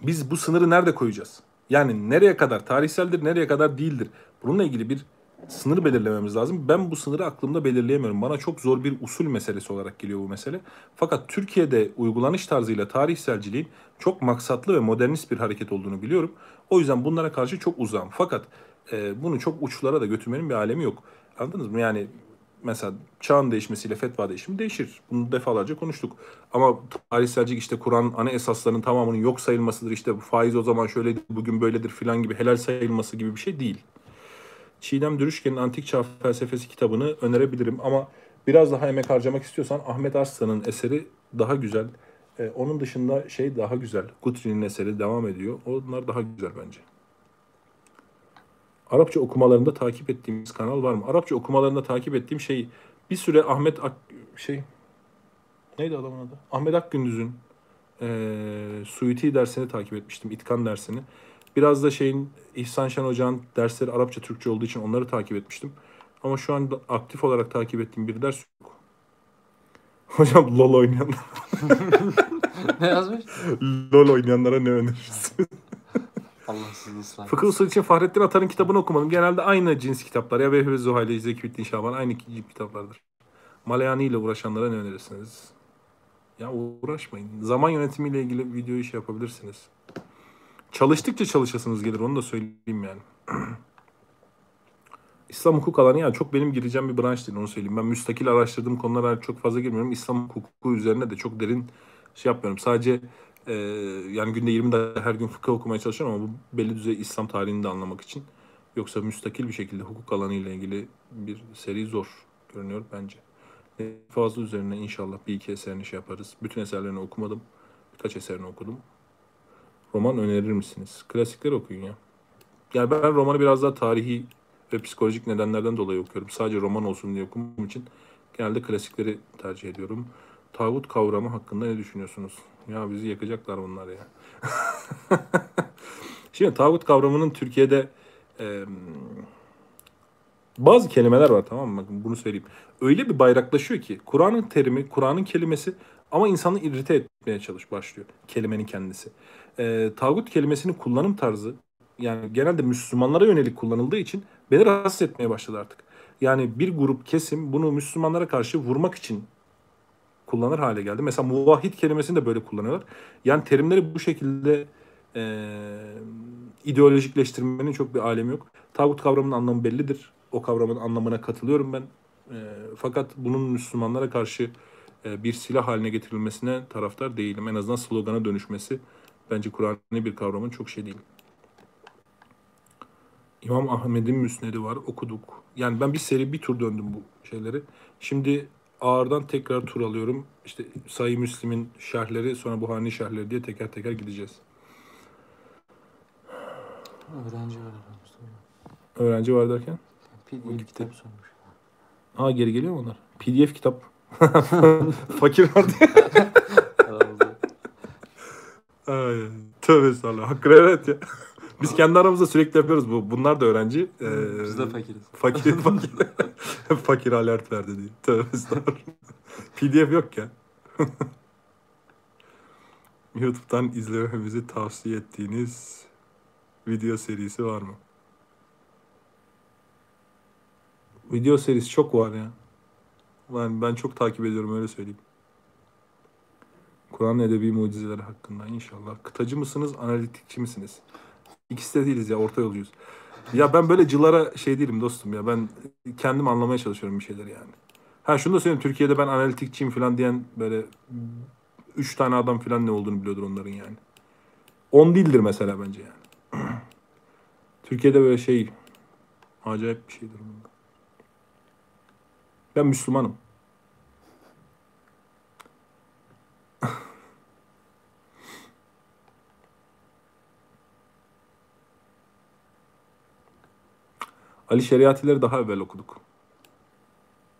biz bu sınırı nerede koyacağız? Yani nereye kadar tarihseldir, nereye kadar değildir? Bununla ilgili bir sınır belirlememiz lazım. Ben bu sınırı aklımda belirleyemiyorum. Bana çok zor bir usul meselesi olarak geliyor bu mesele. Fakat Türkiye'de uygulanış tarzıyla tarihselciliğin çok maksatlı ve modernist bir hareket olduğunu biliyorum. O yüzden bunlara karşı çok uzağım. Fakat e, bunu çok uçlara da götürmenin bir alemi yok. Anladınız mı? Yani mesela çağın değişmesiyle fetva değişimi değişir. Bunu defalarca konuştuk. Ama tarihselcilik işte Kur'an ana esaslarının tamamının yok sayılmasıdır. İşte faiz o zaman şöyledir, bugün böyledir filan gibi helal sayılması gibi bir şey değil. Çiğdem Dürüşken'in Antik Çağ Felsefesi kitabını önerebilirim ama biraz daha emek harcamak istiyorsan Ahmet Arslan'ın eseri daha güzel. Ee, onun dışında şey daha güzel. Gutrin'in eseri devam ediyor. Onlar daha güzel bence. Arapça okumalarında takip ettiğimiz kanal var mı? Arapça okumalarında takip ettiğim şey bir süre Ahmet Ak şey neydi adamın adı? Ahmet Akgündüz'ün eee Suyuti dersini takip etmiştim. İtkan dersini. Biraz da şeyin İhsan Şen Hoca'nın dersleri Arapça Türkçe olduğu için onları takip etmiştim. Ama şu an aktif olarak takip ettiğim bir ders yok. Hocam LoL oynayanlar, ne yazmış? LoL oynayanlara ne önerirsiniz? Allahsız. Fıkıh usulü için Fahrettin Atar'ın kitabını okumadım. Genelde aynı cins kitaplar. Ya Vehbi Zuhayli, Zekiyüddin Şaban aynı kitaplardır. Malayani ile uğraşanlara ne önerirsiniz? Ya uğraşmayın. Zaman yönetimiyle ilgili videoyu şey yapabilirsiniz. Çalıştıkça çalışasınız gelir onu da söyleyeyim yani. İslam hukuk alanı yani çok benim gireceğim bir branş değil onu söyleyeyim. Ben müstakil araştırdığım konulara çok fazla girmiyorum. İslam hukuku üzerine de çok derin şey yapmıyorum. Sadece e, yani günde 20 dakika her gün fıkıh okumaya çalışıyorum ama bu belli düzey İslam tarihini de anlamak için. Yoksa müstakil bir şekilde hukuk alanı ile ilgili bir seri zor görünüyor bence. Fazla üzerine inşallah bir iki eserini şey yaparız. Bütün eserlerini okumadım. Birkaç eserini okudum. Roman önerir misiniz? Klasikleri okuyun ya. Yani ben romanı biraz daha tarihi ve psikolojik nedenlerden dolayı okuyorum. Sadece roman olsun diye okumadığım için genelde klasikleri tercih ediyorum. Tağut kavramı hakkında ne düşünüyorsunuz? Ya bizi yakacaklar bunlar ya. Şimdi tağut kavramının Türkiye'de e, bazı kelimeler var tamam mı? Bunu söyleyeyim. Öyle bir bayraklaşıyor ki Kur'an'ın terimi, Kur'an'ın kelimesi ama insanı irrite etmeye çalış başlıyor kelimenin kendisi. E, tağut kelimesinin kullanım tarzı yani genelde Müslümanlara yönelik kullanıldığı için beni rahatsız etmeye başladı artık. Yani bir grup kesim bunu Müslümanlara karşı vurmak için kullanır hale geldi. Mesela muvahhid kelimesini de böyle kullanıyorlar. Yani terimleri bu şekilde e, ideolojikleştirmenin çok bir alemi yok. Tağut kavramının anlamı bellidir. O kavramın anlamına katılıyorum ben. E, fakat bunun Müslümanlara karşı e, bir silah haline getirilmesine taraftar değilim. En azından slogana dönüşmesi bence Kur'an'ı bir kavramın çok şey değil. İmam Ahmed'in müsnedi var okuduk. Yani ben bir seri bir tur döndüm bu şeyleri. Şimdi ağırdan tekrar tur alıyorum. İşte Sayı Müslim'in şerhleri sonra Buhari'nin şerhleri diye teker teker gideceğiz. Öğrenci var. Öğrenci var derken? PDF kitap sormuş. Aa geri geliyor mu onlar? PDF kitap. Fakir var diye. Aramızda. Ay, tövbe estağfurullah. Hakkı evet ya. Biz kendi aramızda sürekli yapıyoruz bu. Bunlar da öğrenci. Ee, Biz de fakiriz. Fakir fakir. fakir alert verdi diye. Tövbe estağfurullah. PDF yok ya. YouTube'dan izlememizi tavsiye ettiğiniz video serisi var mı? Video serisi çok var ya. Ben, ben çok takip ediyorum öyle söyleyeyim. Kur'an edebi mucizeleri hakkında inşallah. Kıtacı mısınız, analitikçi misiniz? İkisi de değiliz ya, orta yolcuyuz. Ya ben böyle cılara şey değilim dostum ya. Ben kendim anlamaya çalışıyorum bir şeyleri yani. Ha şunu da söyleyeyim. Türkiye'de ben analitikçiyim falan diyen böyle üç tane adam falan ne olduğunu biliyordur onların yani. On değildir mesela bence yani. Türkiye'de böyle şey acayip bir şeydir. Ben Müslümanım. Ali Şeriatileri daha evvel okuduk.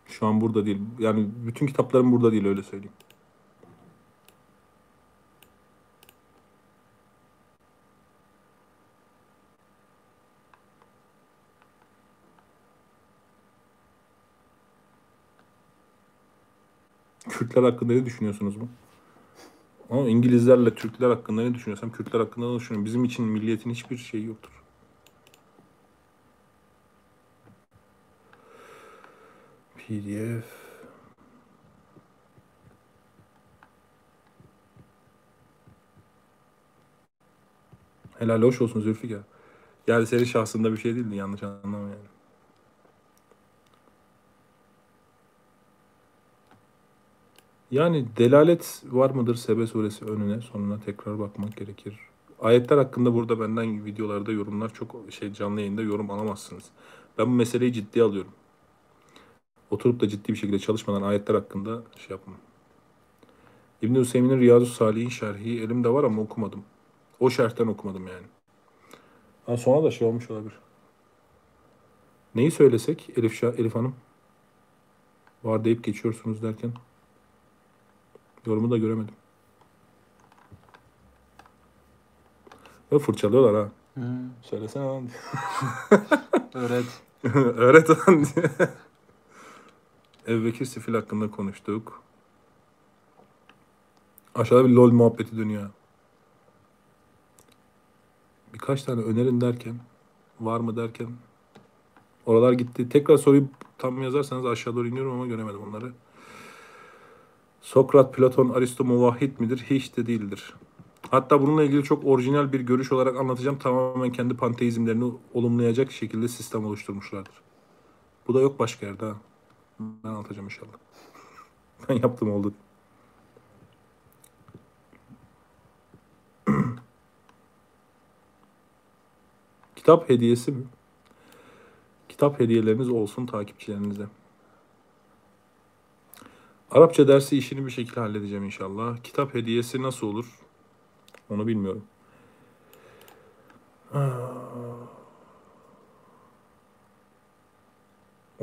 Şu an burada değil. Yani bütün kitaplarım burada değil öyle söyleyeyim. Kürtler hakkında ne düşünüyorsunuz bu? Ama İngilizlerle Türkler hakkında ne düşünüyorsam Kürtler hakkında ne düşünüyorum? Bizim için milliyetin hiçbir şeyi yoktur. PDF. Helal hoş olsun Zülfikar. Yani senin şahsında bir şey değildi yanlış anlama yani. Yani delalet var mıdır Sebe suresi önüne sonuna tekrar bakmak gerekir. Ayetler hakkında burada benden videolarda yorumlar çok şey canlı yayında yorum alamazsınız. Ben bu meseleyi ciddiye alıyorum. Oturup da ciddi bir şekilde çalışmadan ayetler hakkında şey yapmam. İbn-i Hüseyin'in Riyazu Salih'in şerhi elimde var ama okumadım. O şerhten okumadım yani. Ha, sonra da şey olmuş olabilir. Neyi söylesek Elif, Şah, Elif Hanım? Var deyip geçiyorsunuz derken. Yorumu da göremedim. Ve fırçalıyorlar ha. Söylesene lan. Öğret. Öğret lan diye. Ebu Sifil hakkında konuştuk. Aşağıda bir lol muhabbeti dönüyor. Birkaç tane önerin derken, var mı derken oralar gitti. Tekrar soruyu tam yazarsanız aşağı doğru iniyorum ama göremedim onları. Sokrat, Platon, Aristo muvahhid midir? Hiç de değildir. Hatta bununla ilgili çok orijinal bir görüş olarak anlatacağım. Tamamen kendi panteizmlerini olumlayacak şekilde sistem oluşturmuşlardır. Bu da yok başka yerde ha. Ben anlatacağım inşallah. ben yaptım oldu. Kitap hediyesi mi? Kitap hediyeleriniz olsun takipçilerinize. Arapça dersi işini bir şekilde halledeceğim inşallah. Kitap hediyesi nasıl olur? Onu bilmiyorum.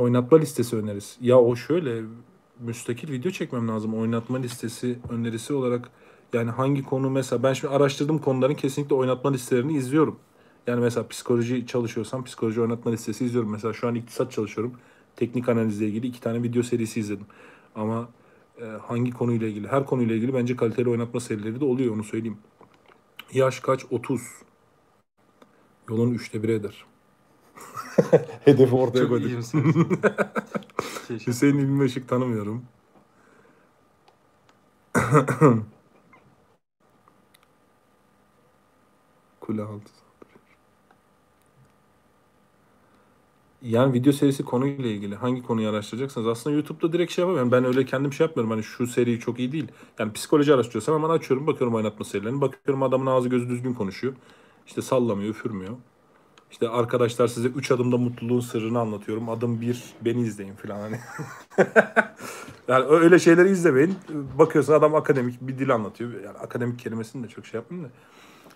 Oynatma listesi önerisi. Ya o şöyle müstakil video çekmem lazım. Oynatma listesi önerisi olarak yani hangi konu mesela ben şimdi araştırdığım konuların kesinlikle oynatma listelerini izliyorum. Yani mesela psikoloji çalışıyorsam psikoloji oynatma listesi izliyorum. Mesela şu an iktisat çalışıyorum. Teknik analizle ilgili iki tane video serisi izledim. Ama e, hangi konuyla ilgili? Her konuyla ilgili bence kaliteli oynatma serileri de oluyor onu söyleyeyim. Yaş kaç? 30. Yolun üçte biri eder. Hedefi ortaya Çok koyduk. iyimsin. Teşekkür. Hüseyin İlmi Işık tanımıyorum. Kule altı. Yani video serisi konuyla ilgili hangi konuyu araştıracaksınız? Aslında YouTube'da direkt şey yapamıyorum. Ben öyle kendim şey yapmıyorum. Hani şu seri çok iyi değil. Yani psikoloji araştırıyorsam hemen açıyorum. Bakıyorum oynatma serilerini. Bakıyorum adamın ağzı gözü düzgün konuşuyor. İşte sallamıyor, üfürmüyor. İşte arkadaşlar size 3 adımda mutluluğun sırrını anlatıyorum. Adım 1 beni izleyin falan hani. yani öyle şeyleri izlemeyin. Bakıyorsun adam akademik bir dil anlatıyor. Yani akademik kelimesini de çok şey yapmayayım da.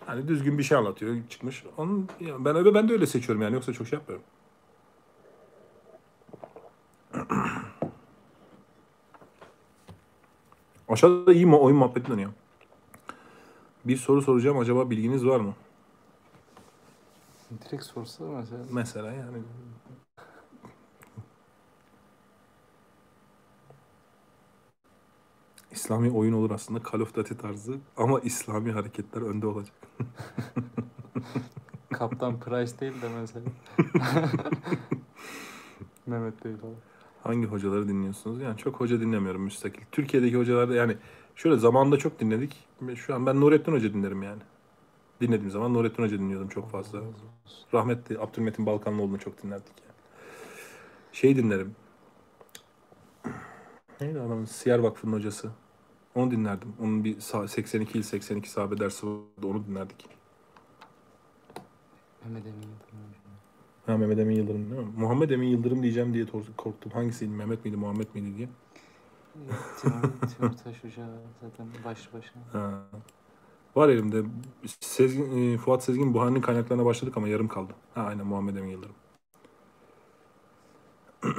Hani düzgün bir şey anlatıyor çıkmış. Onun yani ben öyle ben de öyle seçiyorum yani yoksa çok şey yapmıyorum. Aşağıda iyi mi oyun muhabbeti dönüyor. Bir soru soracağım acaba bilginiz var mı? Direkt sorsa mesela. Mesela yani. İslami oyun olur aslında Call of Duty tarzı ama İslami hareketler önde olacak. Kaptan Price değil de mesela. Mehmet değil abi. Hangi hocaları dinliyorsunuz? Yani çok hoca dinlemiyorum müstakil. Türkiye'deki hocalarda yani şöyle zamanında çok dinledik. Şu an ben Nurettin Hoca dinlerim yani. Dinlediğim zaman Nurettin Hoca dinliyordum çok fazla. Rahmetli Abdülmetin Balkanlıoğlu'nu çok dinlerdik yani. Şey dinlerim. Neydi adamın? Siyer Vakfı'nın hocası. Onu dinlerdim. Onun bir sa- 82 il 82 sahabe dersi vardı. Onu dinlerdik. Mehmet Emin Yıldırım. Ha Mehmet Emin Yıldırım değil mi? Muhammed Emin Yıldırım diyeceğim diye korktum. Hangisiydi? Mehmet miydi? Muhammed miydi diye. Timur, Timur Taş Hoca zaten başlı başına. Ha. Var elimde. Sezgin, e, Fuat Sezgin Buhari'nin kaynaklarına başladık ama yarım kaldı. Ha aynen Muhammed Emin Yıldırım.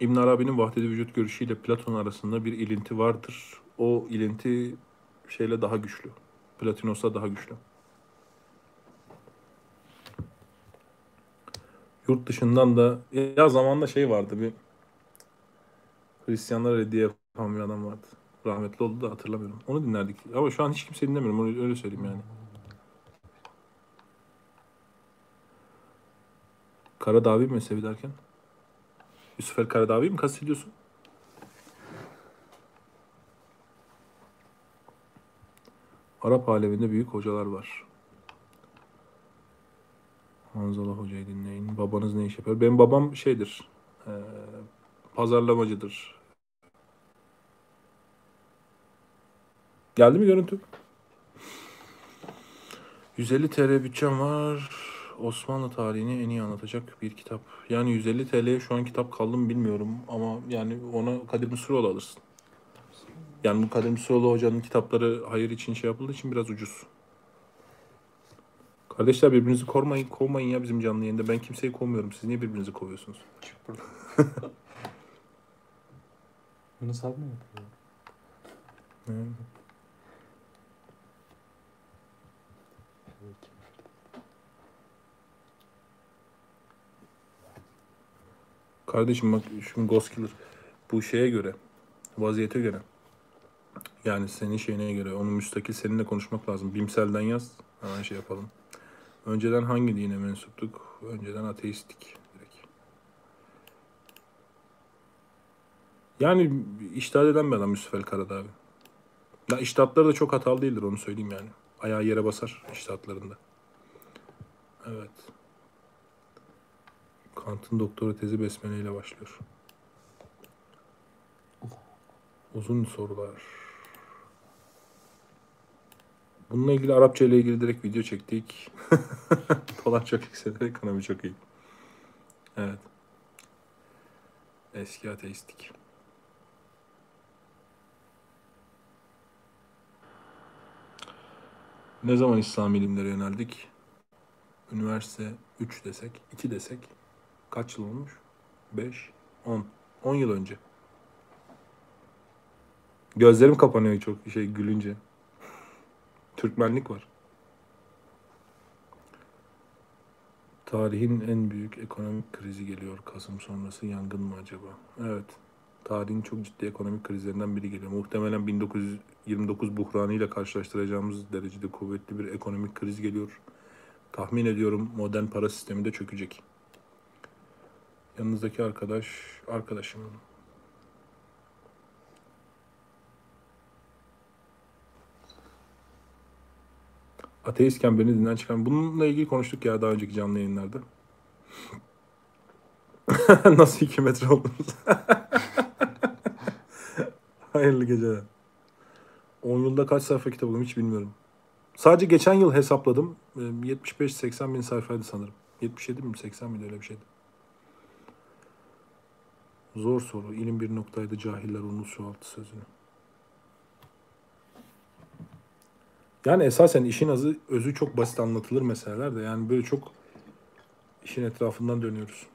İbn Arabi'nin vahdedi vücut görüşüyle Platon arasında bir ilinti vardır. O ilinti şeyle daha güçlü. Platinos'a daha güçlü. Yurt dışından da ya zamanında şey vardı bir Hristiyanlara reddiye yapan bir adam vardı. Rahmetli oldu da hatırlamıyorum. Onu dinlerdik. Ama şu an hiç kimse dinlemiyorum. Onu öyle söyleyeyim yani. Karadavi mezhebi derken? Yusuf el Karadavi mi kastediyorsun? Arap aleminde büyük hocalar var. Hanzala Hoca'yı dinleyin. Babanız ne iş yapıyor? Benim babam şeydir. eee, pazarlamacıdır. Geldi mi görüntü? 150 TL bütçem var. Osmanlı tarihini en iyi anlatacak bir kitap. Yani 150 TL'ye şu an kitap kaldı mı bilmiyorum ama yani ona Kadir Mısıroğlu alırsın. Yani bu Kadir Mısıroğlu hocanın kitapları hayır için şey yapıldığı için biraz ucuz. Kardeşler birbirinizi kormayın, kovmayın ya bizim canlı yayında. Ben kimseyi kovmuyorum. Siz niye birbirinizi kovuyorsunuz? Çık buradan. Yunus abi mi yapıyor? Kardeşim bak şimdi Ghost Killer bu şeye göre, vaziyete göre. Yani senin şeyine göre, onu müstakil seninle konuşmak lazım. Bimsel'den yaz, hemen şey yapalım. Önceden hangi dine mensuptuk? Önceden ateisttik direkt. Yani iştahat eden bir adam Yusuf El Karadağ abi. Ya iştahatları da çok hatalı değildir onu söyleyeyim yani. Ayağı yere basar iştahatlarında. Evet. Kant'ın doktora tezi besmele ile başlıyor. Uzun sorular. Bununla ilgili Arapça ile ilgili direkt video çektik. Dolar çok yükseldi, ekonomi çok iyi. Evet. Eski ateistik. Ne zaman İslam ilimlere yöneldik? Üniversite 3 desek, 2 desek kaç yıl olmuş? 5, 10. 10 yıl önce. Gözlerim kapanıyor çok şey gülünce. Türkmenlik var. Tarihin en büyük ekonomik krizi geliyor. Kasım sonrası yangın mı acaba? Evet. Tarihin çok ciddi ekonomik krizlerinden biri geliyor. Muhtemelen 1929 buhranıyla karşılaştıracağımız derecede kuvvetli bir ekonomik kriz geliyor. Tahmin ediyorum modern para sistemi de çökecek. Yanınızdaki arkadaş, arkadaşım. Ateistken beni dinlen çıkan. Bununla ilgili konuştuk ya daha önceki canlı yayınlarda. Nasıl iki metre oldunuz? Hayırlı geceler. 10 yılda kaç sayfa kitap okudum hiç bilmiyorum. Sadece geçen yıl hesapladım. Ee, 75-80 bin sayfaydı sanırım. 77 mi 80 miydi öyle bir şeydi. Zor soru. İlim bir noktaydı cahiller unut şu altı sözünü. Yani esasen işin azı, özü çok basit anlatılır meseleler de. Yani böyle çok işin etrafından dönüyoruz.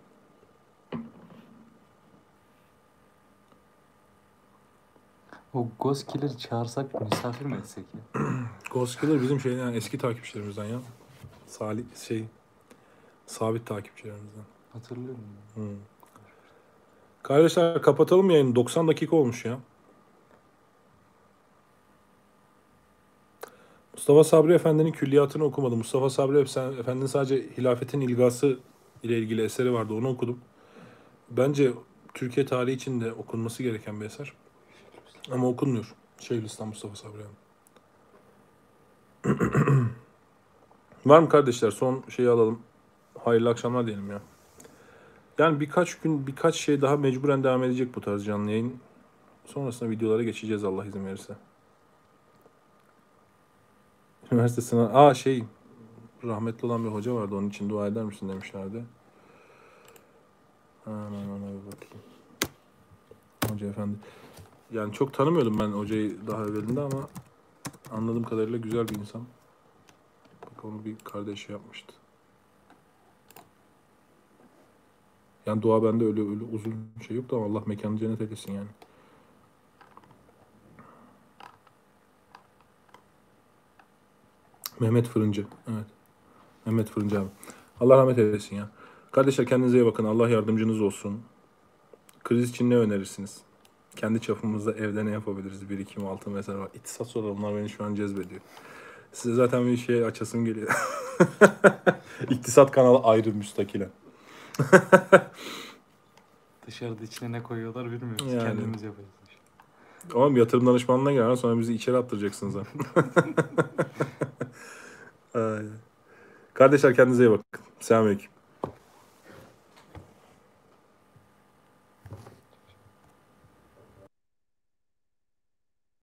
O Ghost Killer'ı çağırsak misafir mi etsek ya? Ghost Killer bizim şeyden yani eski takipçilerimizden ya. Salih şey sabit takipçilerimizden. Hatırlıyorum. Hı. Kardeşler kapatalım yayını. 90 dakika olmuş ya. Mustafa Sabri Efendi'nin külliyatını okumadım. Mustafa Sabri Efendi'nin sadece hilafetin ilgası ile ilgili eseri vardı. Onu okudum. Bence Türkiye tarihi için de okunması gereken bir eser. Ama okunmuyor. Şeyhülislam Mustafa Sabri. Var mı kardeşler? Son şeyi alalım. Hayırlı akşamlar diyelim ya. Yani birkaç gün birkaç şey daha mecburen devam edecek bu tarz canlı yayın. Sonrasında videolara geçeceğiz Allah izin verirse. Üniversite sınavı... Aa şey rahmetli olan bir hoca vardı onun için dua eder misin demişlerdi. Hemen ona bir bakayım. Hoca efendi. Yani çok tanımıyordum ben hocayı daha evvelinde ama anladığım kadarıyla güzel bir insan. Bak onu bir kardeşi yapmıştı. Yani dua bende öyle öyle uzun şey yok da Allah mekanı cennet eylesin yani. Mehmet Fırıncı. Evet. Mehmet Fırıncı abi. Allah rahmet eylesin ya. Kardeşler kendinize iyi bakın. Allah yardımcınız olsun. Kriz için ne önerirsiniz? Kendi çapımızda evde ne yapabiliriz? Bir, iki, altı mesela var. İktisat sorular beni şu an cezbediyor. Size zaten bir şey açasım geliyor. İktisat kanalı ayrı müstakilen. Dışarıda içine ne koyuyorlar bilmiyoruz. Yani. Kendimiz yapıyoruz. Ama bir yatırım danışmanlığına gel sonra bizi içeri attıracaksınız ha. Kardeşler kendinize iyi bakın. Selamünaleyküm.